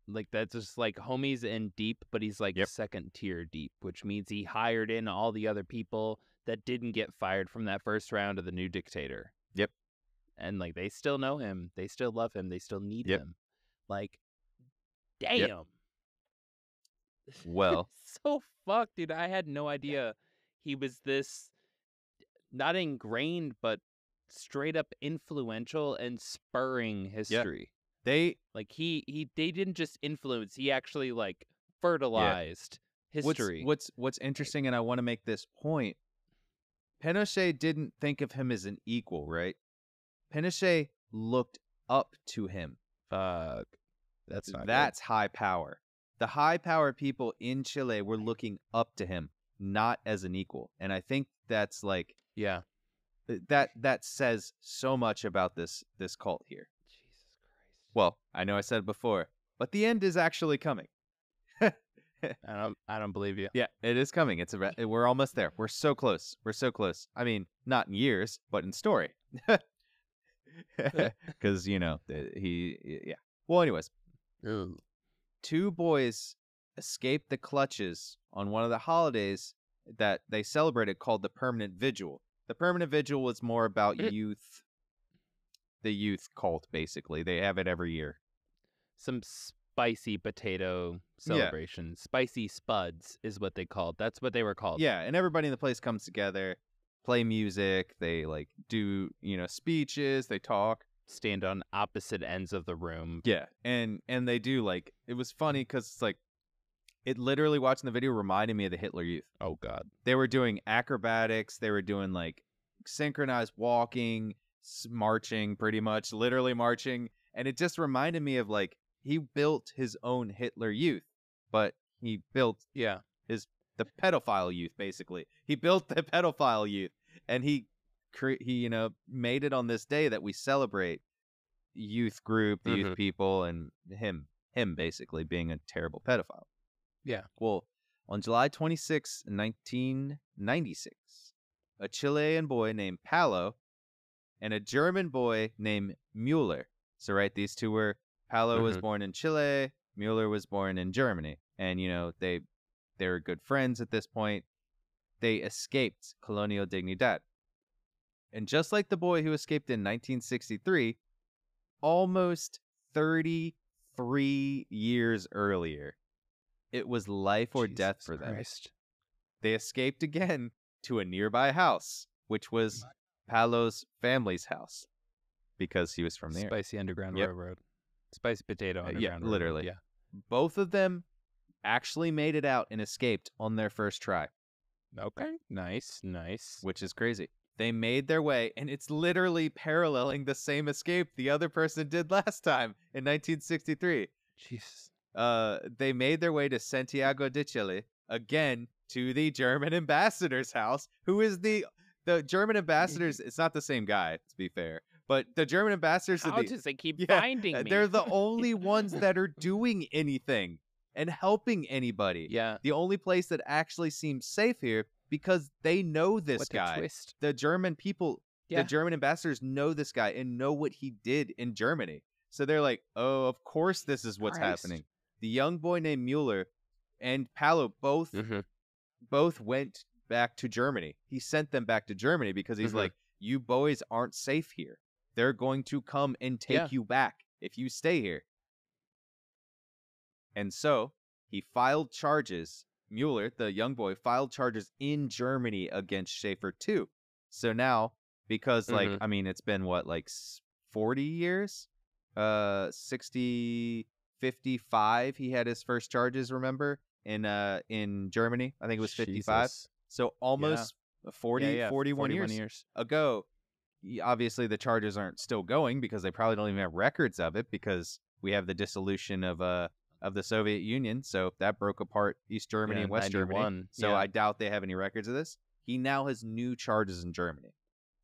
Like that's just like homies in deep, but he's like Yep. second tier deep, which means he hired in all the other people that didn't get fired from that first round of the new dictator. Yep. And like they still know him, they still love him, they still need Yep. him. Like, damn. <laughs> Well, so fucked, dude. I had no idea he was this not ingrained, but straight up influential and spurring history. they Like he he they didn't just influence, he actually like fertilized what's, history. what's what's interesting and I want to make this point. Pinochet didn't think of him as an equal, right? Pinochet looked up to him. Fuck. That's good. That's high power. The high power people in Chile were looking up to him, not as an equal. And I think that's like yeah. that that says so much about this this cult here. Jesus Christ. Well, I know I said it before, but the end is actually coming. <laughs> I don't I don't believe you. Yeah, it is coming. It's a re- eh, we're almost there. We're so close. We're so close. I mean, not in years, but in story. <laughs> <laughs> Cuz you know, he yeah. Well, anyways, two boys escaped the clutches on one of the holidays that they celebrated called the Permanent Vigil. The Permanent Vigil was more about Mm. youth the youth cult basically. They have it every year. Some spicy potato celebration. Spicy spuds is what they called. That's what they were called. Yeah, and everybody in the place comes together, play music, they like do, you know, speeches, they talk. Stand on opposite ends of the room. Yeah, and and they do like it was funny cuz it's like it literally watching the video reminded me of the Hitler Youth. Oh god. They were doing acrobatics, they were doing like synchronized walking, marching pretty much, literally marching, and it just reminded me of like he built his own Hitler Youth, but he built Yeah. His the pedophile youth basically he built the pedophile youth and he cre- he you know made it on this day that we celebrate youth group the Mhm. youth people and him him basically being a terrible pedophile Yeah. well on july 26 1996 a chilean boy named palo and a german boy named mueller so right these two were palo was Mhm. born in chile mueller was born in germany and you know they they were good friends at this point. They escaped Colonial Dignidad. And just like the boy who escaped in 1963, almost 33 years earlier, it was life or death Jesus for them. Christ. They escaped again to a nearby house, which was Palo's family's house because he was from there. Spicy Underground Yep. Railroad. Spicy Potato Uh, yeah, Underground Railroad. literally. Yeah. Both of them actually made it out and escaped on their first try. Okay. Nice. Nice. which is crazy. They made their way, and it's literally paralleling the same escape the other person did last time in 1963. Jesus. Uh, they made their way to Santiago de Chile again to the German <laughs> ambassador's house, who is the the German ambassadors. <laughs> It's not the same guy, to be fair, but the German ambassadors. How the, does they keep <laughs> Yeah, finding me? they're the only ones that are doing anything and helping anybody. yeah. The only place that actually seems safe here because they know this what guy the German people, Yeah. the German ambassadors know this guy and know what he did in Germany. So they're like, oh, of course this is what's Christ. happening. The young boy named Mueller and Palo both Mhm. both went back to Germany. He sent them back to Germany because he's Mhm. like, you boys aren't safe here. They're going to come and take Yeah. you back if you stay here. And so he filed charges. Mueller, the young boy, filed charges in Germany against Schaefer too. So now, because like Mhm. I mean, it's been what like forty years, uh, 60, 55. He had his first charges. Remember in uh in Germany, I think it was fifty five. Jesus. So almost 40, Yeah, yeah, 41, years, years. ago. Obviously, the charges aren't still going because they probably don't even have records of it because we have the dissolution of uh of the Soviet Union. So that broke apart East Germany Yeah, and West Germany. So yeah. I doubt they have any records of this. He now has new charges in Germany.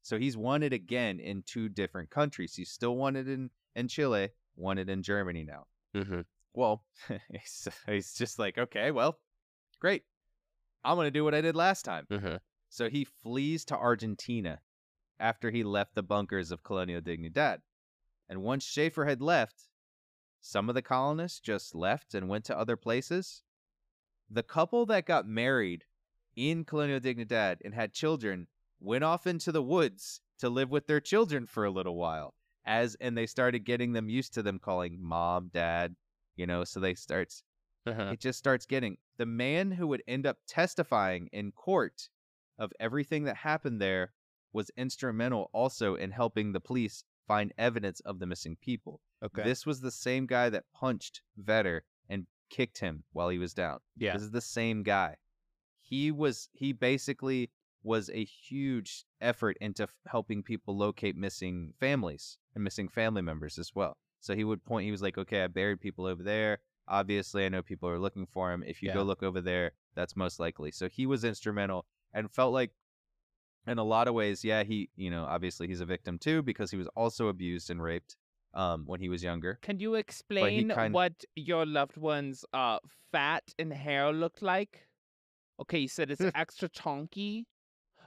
So he's wanted again in two different countries. He's still wanted in, in Chile, wanted in Germany now. Mm-hmm. Well, <laughs> he's, he's just like, okay, well, great. I'm going to do what I did last time. Mm-hmm. So he flees to Argentina after he left the bunkers of Colonial Dignidad. And once Schaefer had left, some of the colonists just left and went to other places. The couple that got married in Colonial Dignidad and had children went off into the woods to live with their children for a little while. As and they started getting them used to them calling mom, dad, you know, so they starts Uh-huh. it just starts getting the man who would end up testifying in court of everything that happened there was instrumental also in helping the police find evidence of the missing people. Okay. This was the same guy that punched Vetter and kicked him while he was down. yeah. This is the same guy. He was he basically was a huge effort into f- helping people locate missing families and missing family members as well. So he would point he was like, "Okay, I buried people over there. Obviously, I know people are looking for him. If you go look over there, that's most likely." So he was instrumental and felt like in a lot of ways, yeah, he, you know, obviously he's a victim too because he was also abused and raped um when he was younger. Can you explain kind- what your loved one's uh fat and hair looked like? Okay, you said it's <laughs> extra chunky.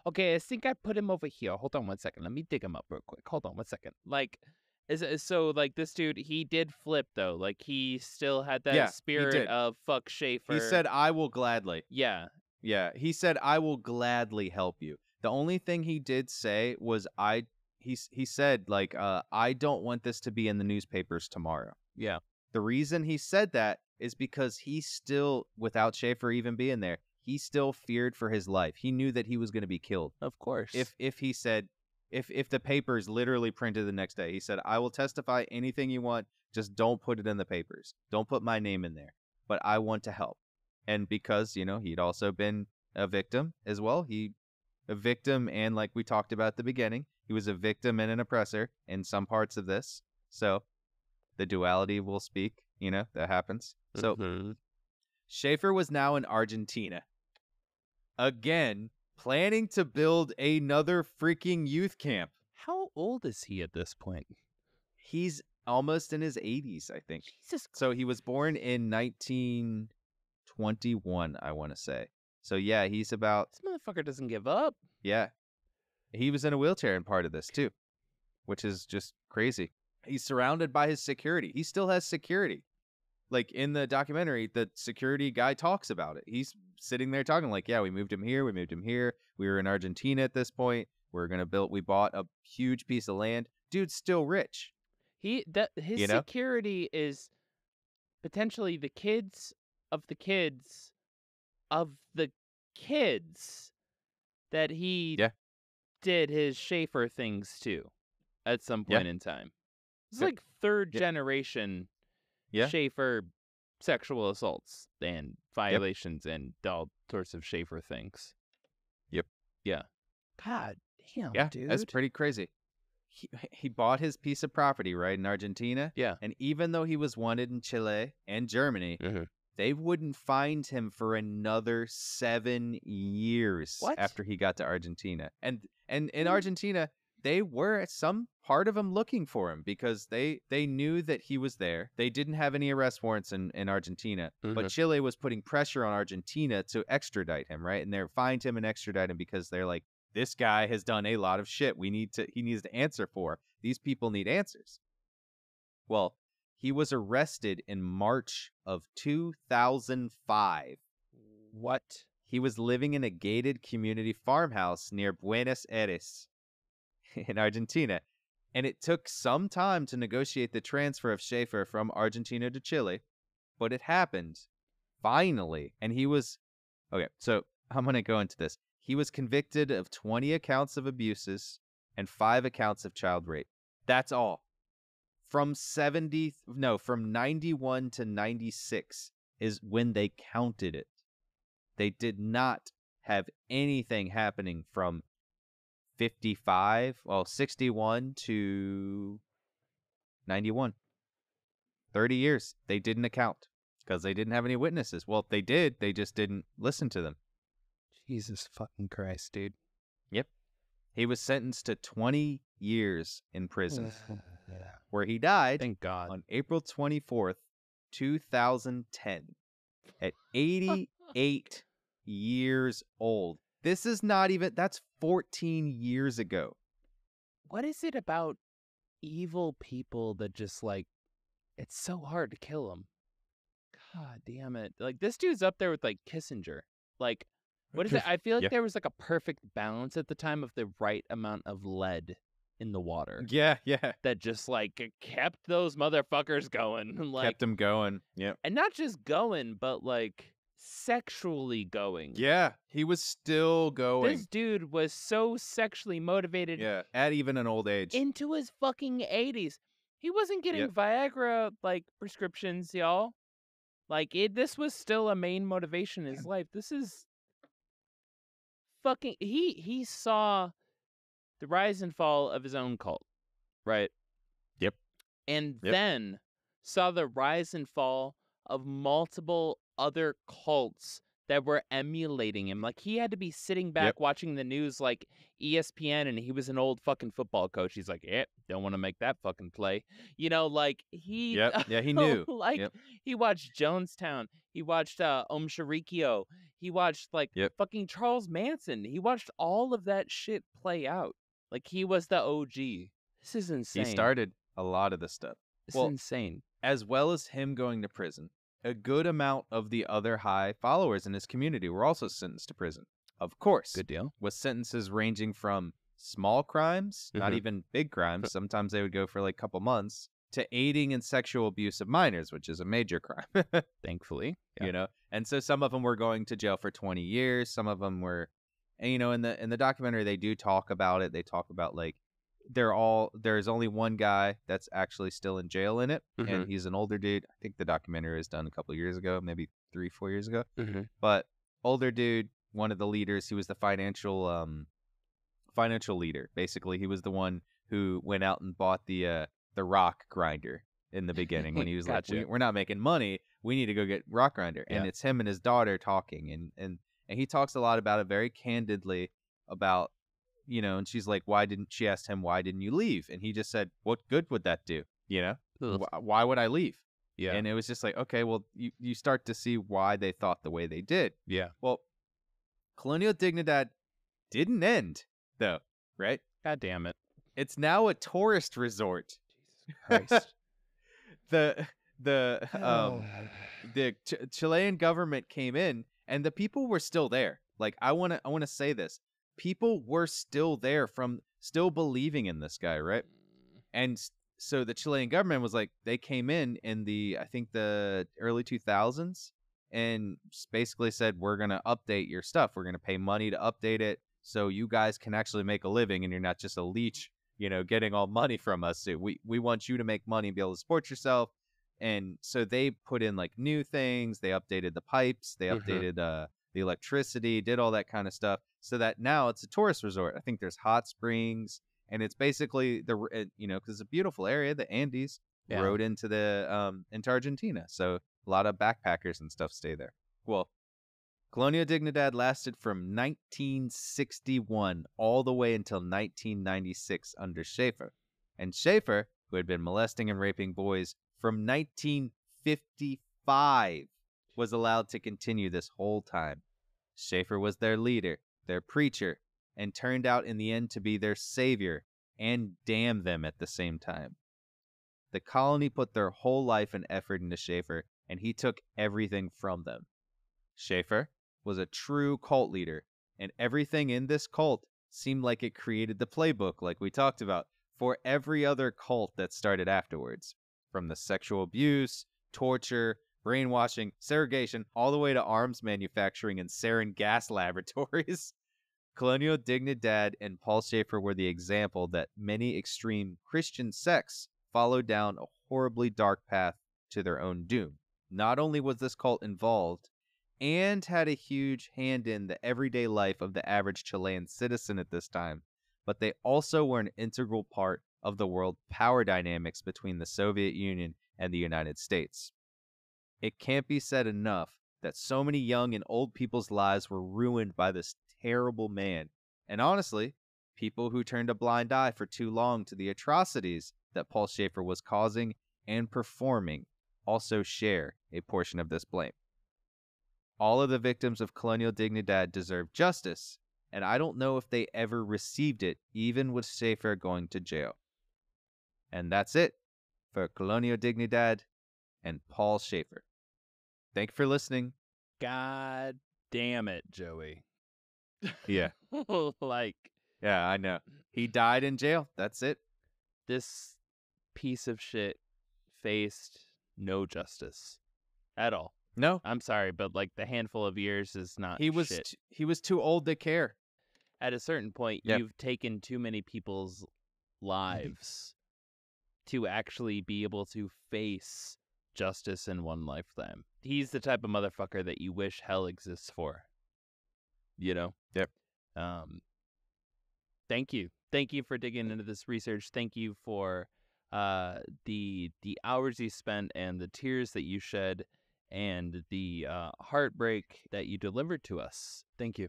Okay, I think I put him over here. Hold on one second. Let me dig him up real quick. Hold on one second. Like, is so like this dude? He did flip though. Like he still had that Yeah, he spirit did. of fuck Schaefer. He said, "I will gladly." "Yeah, Yeah, he said, "I will gladly help you." The only thing he did say was, "I." He s- he said, like, uh, "I don't want this to be in the newspapers tomorrow." yeah, The reason he said that is because he still, without Schaefer even being there, he still feared for his life. He knew that he was going to be killed of course." if if he said, if if the papers literally printed the next day. He said, "I will testify anything you want, just don't put it in the papers. Don't put my name in there. But I want to help." And because you know he'd also been a victim as well, he a victim and like we talked about at the beginning, he was a victim and an oppressor in some parts of this. So the duality will speak. You know that happens. So Mhm. Schaefer was now in Argentina. Again, planning to build another freaking youth camp. how old is he at this point? He's almost in his 80s, I think. Jesus, So he was born in 1921, I want to say. So yeah, he's about, this motherfucker doesn't give up. yeah. He was in a wheelchair in part of this too, which is just crazy. He's surrounded by his security. He still has security. Like in the documentary, the security guy talks about it. He's sitting there talking like, "Yeah, we moved him here. We moved him here. We were in Argentina at this point. We're gonna build. We bought a huge piece of land. Dude's still rich. He that his You know? security is potentially the kids of the kids of the kids that he Yeah. did his Schaefer things to at some Yeah. point in time. It's Yep. like third Yeah. generation Yeah. Schaefer sexual assaults and violations and all sorts of Schaefer things. Yep. Yeah. God damn, yeah, dude. that's pretty crazy. He he bought his piece of property right in Argentina. Yeah. And even though he was wanted in Chile and Germany, Mhm. they wouldn't find him for another seven years What? after he got to Argentina. And and in. Argentina, they were at some part of him looking for him because they they knew that he was there. They didn't have any arrest warrants in, in Argentina, but Mhm. Chile was putting pressure on Argentina to extradite him, right? And they're find him and extradite him because they're like, this guy has done a lot of shit. We need to he needs to answer for. These people need answers. Well, he was arrested in March of 2005. What? He was living in a gated community farmhouse near Buenos Aires. <laughs> in Argentina. And it took some time to negotiate the transfer of Schaefer from Argentina to Chile, but it happened finally. And he was okay. So I'm going to go into this. He was convicted of 20 accounts of abuses and five accounts of child rape. That's all. From 70, no, from 91 to 96 is when they counted it. They did not have anything happening from 55, well, 61 to 91. 30 years. They didn't account because they didn't have any witnesses. Well, if they did, they just didn't listen to them. Jesus fucking Christ, dude. Yep. He was sentenced to 20 years in prison, <sighs> where he died Thank God. on April 24th, 2010, at <laughs> 88 years old. This is not even, that's 14 years ago. What is it about evil people that just like it's so hard to kill them? God damn it! Like this dude's up there with like Kissinger. Like, uh, what is it? I feel like Yeah. there was like a perfect balance at the time of the right amount of lead in the water Yeah, yeah. that just like kept those motherfuckers going. <laughs> like, Kept them going. Yeah. and not just going, but like sexually going. Yeah, he was still going. This dude was so sexually motivated yeah, at even an old age. into his fucking 80s. He wasn't getting Yep. Viagra like prescriptions, y'all. Like it this was still a main motivation in his life. This is fucking he he saw the rise and fall of his own cult, right? Yep. And Yep. then saw the rise and fall of multiple other cults that were emulating him. Like he had to be sitting back watching the news like ESPN and he was an old fucking football coach. He's like, "Yeah, don't want to make that fucking play." You know, like he Yep. <laughs> Yeah, he knew. like Yep. he watched Jonestown. He watched uh Om Sharikyo. He watched like Yep. fucking Charles Manson. He watched all of that shit play out. Like he was the OG. This is insane. He started a lot of this stuff. It's well, insane. As well as him going to prison, a good amount of the other high followers in his community were also sentenced to prison. Of course, Good deal. with sentences ranging from small crimes, not Mhm. even big crimes, sometimes they would go for like a couple months, to aiding in sexual abuse of minors, which is a major crime. <laughs> Thankfully. you know and so some of them were going to jail for 20 years some of them were and you know in the in the documentary they do talk about it they talk about like they're all there's only one guy that's actually still in jail in it and he's an older dude. I think the documentary was done a couple years ago maybe three four years ago. Mm-hmm. but older dude one of the leaders he was the financial um financial leader. Basically he was the one who went out and bought the uh the rock grinder in the beginning when he <laughs> was like we, Gotcha. we're not making money. We need to go get rock grinder. And it's him and his daughter talking and and and he talks a lot about it very candidly about you know and she's like why didn't she asked him why didn't you leave and he just said what good would that do you know Wh- why would i leave Yeah. and it was just like okay well you, you start to see why they thought the way they did yeah. well, Colonial Dignidad didn't end, though, right? God damn it. It's now a tourist resort. Jesus <laughs> Christ. The the um <sighs> the Ch- Chilean government came in and the people were still there. Like I want to I want to say this. People were still there from still believing in this guy, right? And so the Chilean government was like they came in in the I think the early 2000s and basically said we're going to update your stuff. We're going to pay money to update it so you guys can actually make a living and you're not just a leech, you know, getting all money from us. We we want you to make money and be able to support yourself. And so they put in like new things, they updated the pipes, they Mhm. updated uh the electricity, did all that kind of stuff so that now it's a tourist resort. I think there's hot springs and it's basically the uh, you know because it's a beautiful area the andes Yeah. road into the um into argentina so a lot of backpackers and stuff stay there well colonial dignidad lasted from 1961 all the way until 1996 under schaefer and schaefer who had been molesting and raping boys from 1955 was allowed to continue this whole time schaefer was their leader their preacher and turned out in the end to be their savior and damn them at the same time. The colony put their whole life and effort into Schaefer, and he took everything from them. Schaefer was a true cult leader, and everything in this cult seemed like it created the playbook, like we talked about, for every other cult that started afterwards. From the sexual abuse, torture, brainwashing, segregation, all the way to arms manufacturing and sarin gas <laughs> laboratories. Colonial Dignidad and Paul Schaefer were the example that many extreme Christian sects followed down a horribly dark path to their own doom. Not only was this cult involved and had a huge hand in the everyday life of the average Chilean citizen at this time, but they also were an integral part of the world power dynamics between the Soviet Union and the United States. It can't be said enough that so many young and old people's lives were ruined by this terrible man. And honestly, people who turned a blind eye for too long to the atrocities that Paul Schaefer was causing and performing also share a portion of this blame. All of the victims of Colonial Dignidad deserve justice, and I don't know if they ever received it, even with Schaefer going to jail. And that's it for Colonial Dignidad and Paul Schaefer. Thank you for listening. God damn it, Joey. Yeah. <laughs> like Yeah, I know. <clears throat> He died in jail. That's it. this piece of shit faced no justice at all. No, I'm sorry, but like the handful of years is not he was shit. t- he was too old to care. At a certain point, Yep. you've taken too many people's lives to actually be able to face justice in one lifetime. He's the type of motherfucker that you wish hell exists for. You know? Yep. Um thank you. Thank you for digging into this research. Thank you for uh the the hours you spent and the tears that you shed and the uh heartbreak that you delivered to us. Thank you.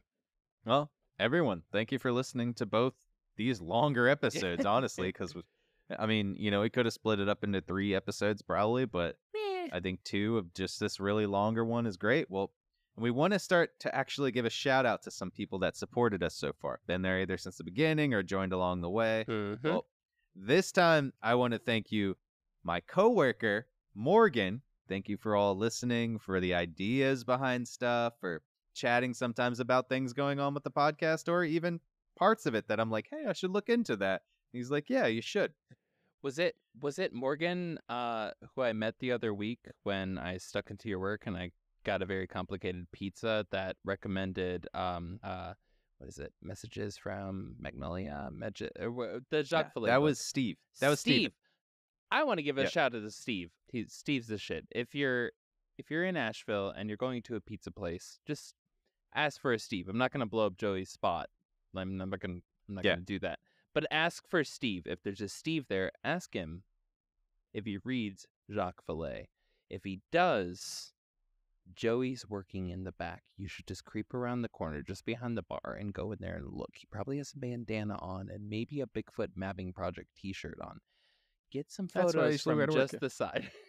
Well, everyone, thank you for listening to both these longer <laughs> episodes, honestly, because I mean, you know, we could have split it up into three episodes probably, but I think two of just this really longer one is great. Well, we want to start to actually give a shout out to some people that supported us so far. Been there either since the beginning or joined along the way. Mm-hmm. Well, this time I want to thank you, my coworker, Morgan. Thank you for all listening, for the ideas behind stuff, for chatting sometimes about things going on with the podcast, or even parts of it that I'm like, hey, I should look into that. He's like, yeah, you should. Was it was it Morgan uh who I met the other week when I stuck into your work and I got a very complicated pizza that recommended um uh what is it messages from Magnolia or the Jacques Yeah, that was Steve. That was Steve. I want to give a Yep. shout out to Steve. He's Steve's the shit. If you're if you're in Asheville and you're going to a pizza place, just ask for a Steve. I'm not gonna blow up Joey's spot. I'm, I'm not gonna I'm not Yeah. gonna do that. But ask for Steve. If there's a Steve there, ask him if he reads Jacques Vallée. If he does, Joey's working in the back. You should just creep around the corner, just behind the bar, and go in there and look. He probably has a bandana on and maybe a Bigfoot Mapping Project T-shirt on. Get some That's what I photos from to work, just the side. <laughs>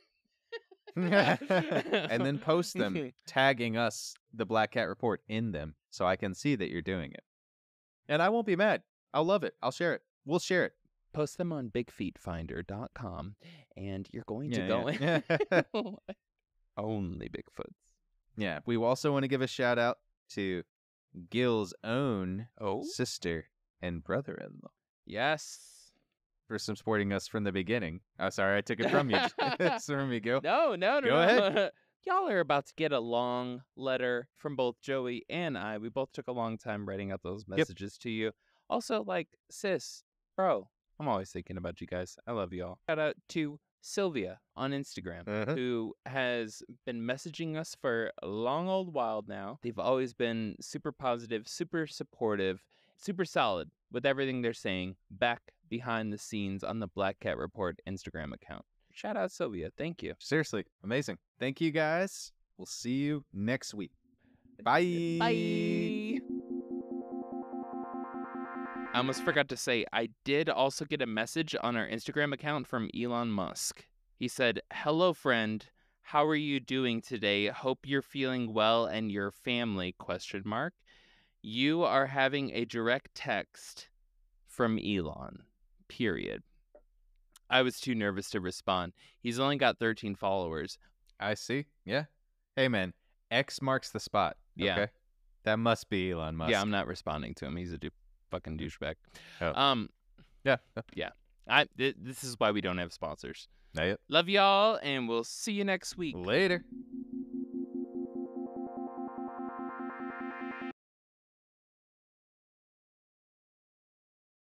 <laughs> and then post them, <laughs> tagging us, the Black Cat Report, in them so I can see that you're doing it. And I won't be mad. I'll love it. I'll share it. We'll share it. post them on bigfeetfinder.com and you're going to Yeah, go yeah. <laughs> <laughs> in only Bigfoots. Yeah. We also want to give a shout out to Gil's own Oh, sister and brother in law yes. for supporting us from the beginning. Oh, sorry. I took it from you. <laughs> it's from you, Gil. No, no, no. Go no. ahead. Y'all are about to get a long letter from both Joey and I. We both took a long time writing out those messages to you. Also, like, sis, bro, I'm always thinking about you guys. I love y'all. Shout out to Sylvia on Instagram, Uh-huh. who has been messaging us for a long old while now. They've always been super positive, super supportive, super solid with everything they're saying back behind the scenes on the Black Cat Report Instagram account. Shout out Sylvia. Thank you. Seriously, amazing. Thank you guys. We'll see you next week. Bye. Bye. I almost forgot to say, I did also get a message on our Instagram account from Elon Musk. He said, "Hello friend, how are you doing today? Hope you're feeling well and your family?" question mark. You are having a direct text from Elon. Period. I was too nervous to respond. He's only got 13 followers. I see. Yeah. Hey, man. X marks the spot. Yeah. Okay. That must be Elon Musk. Yeah, I'm not responding to him. He's a dupe. Fucking douchebag. Oh. Um, Yeah. Yeah. I th- this is why we don't have sponsors. Not yet. Love y'all, and we'll see you next week. Later.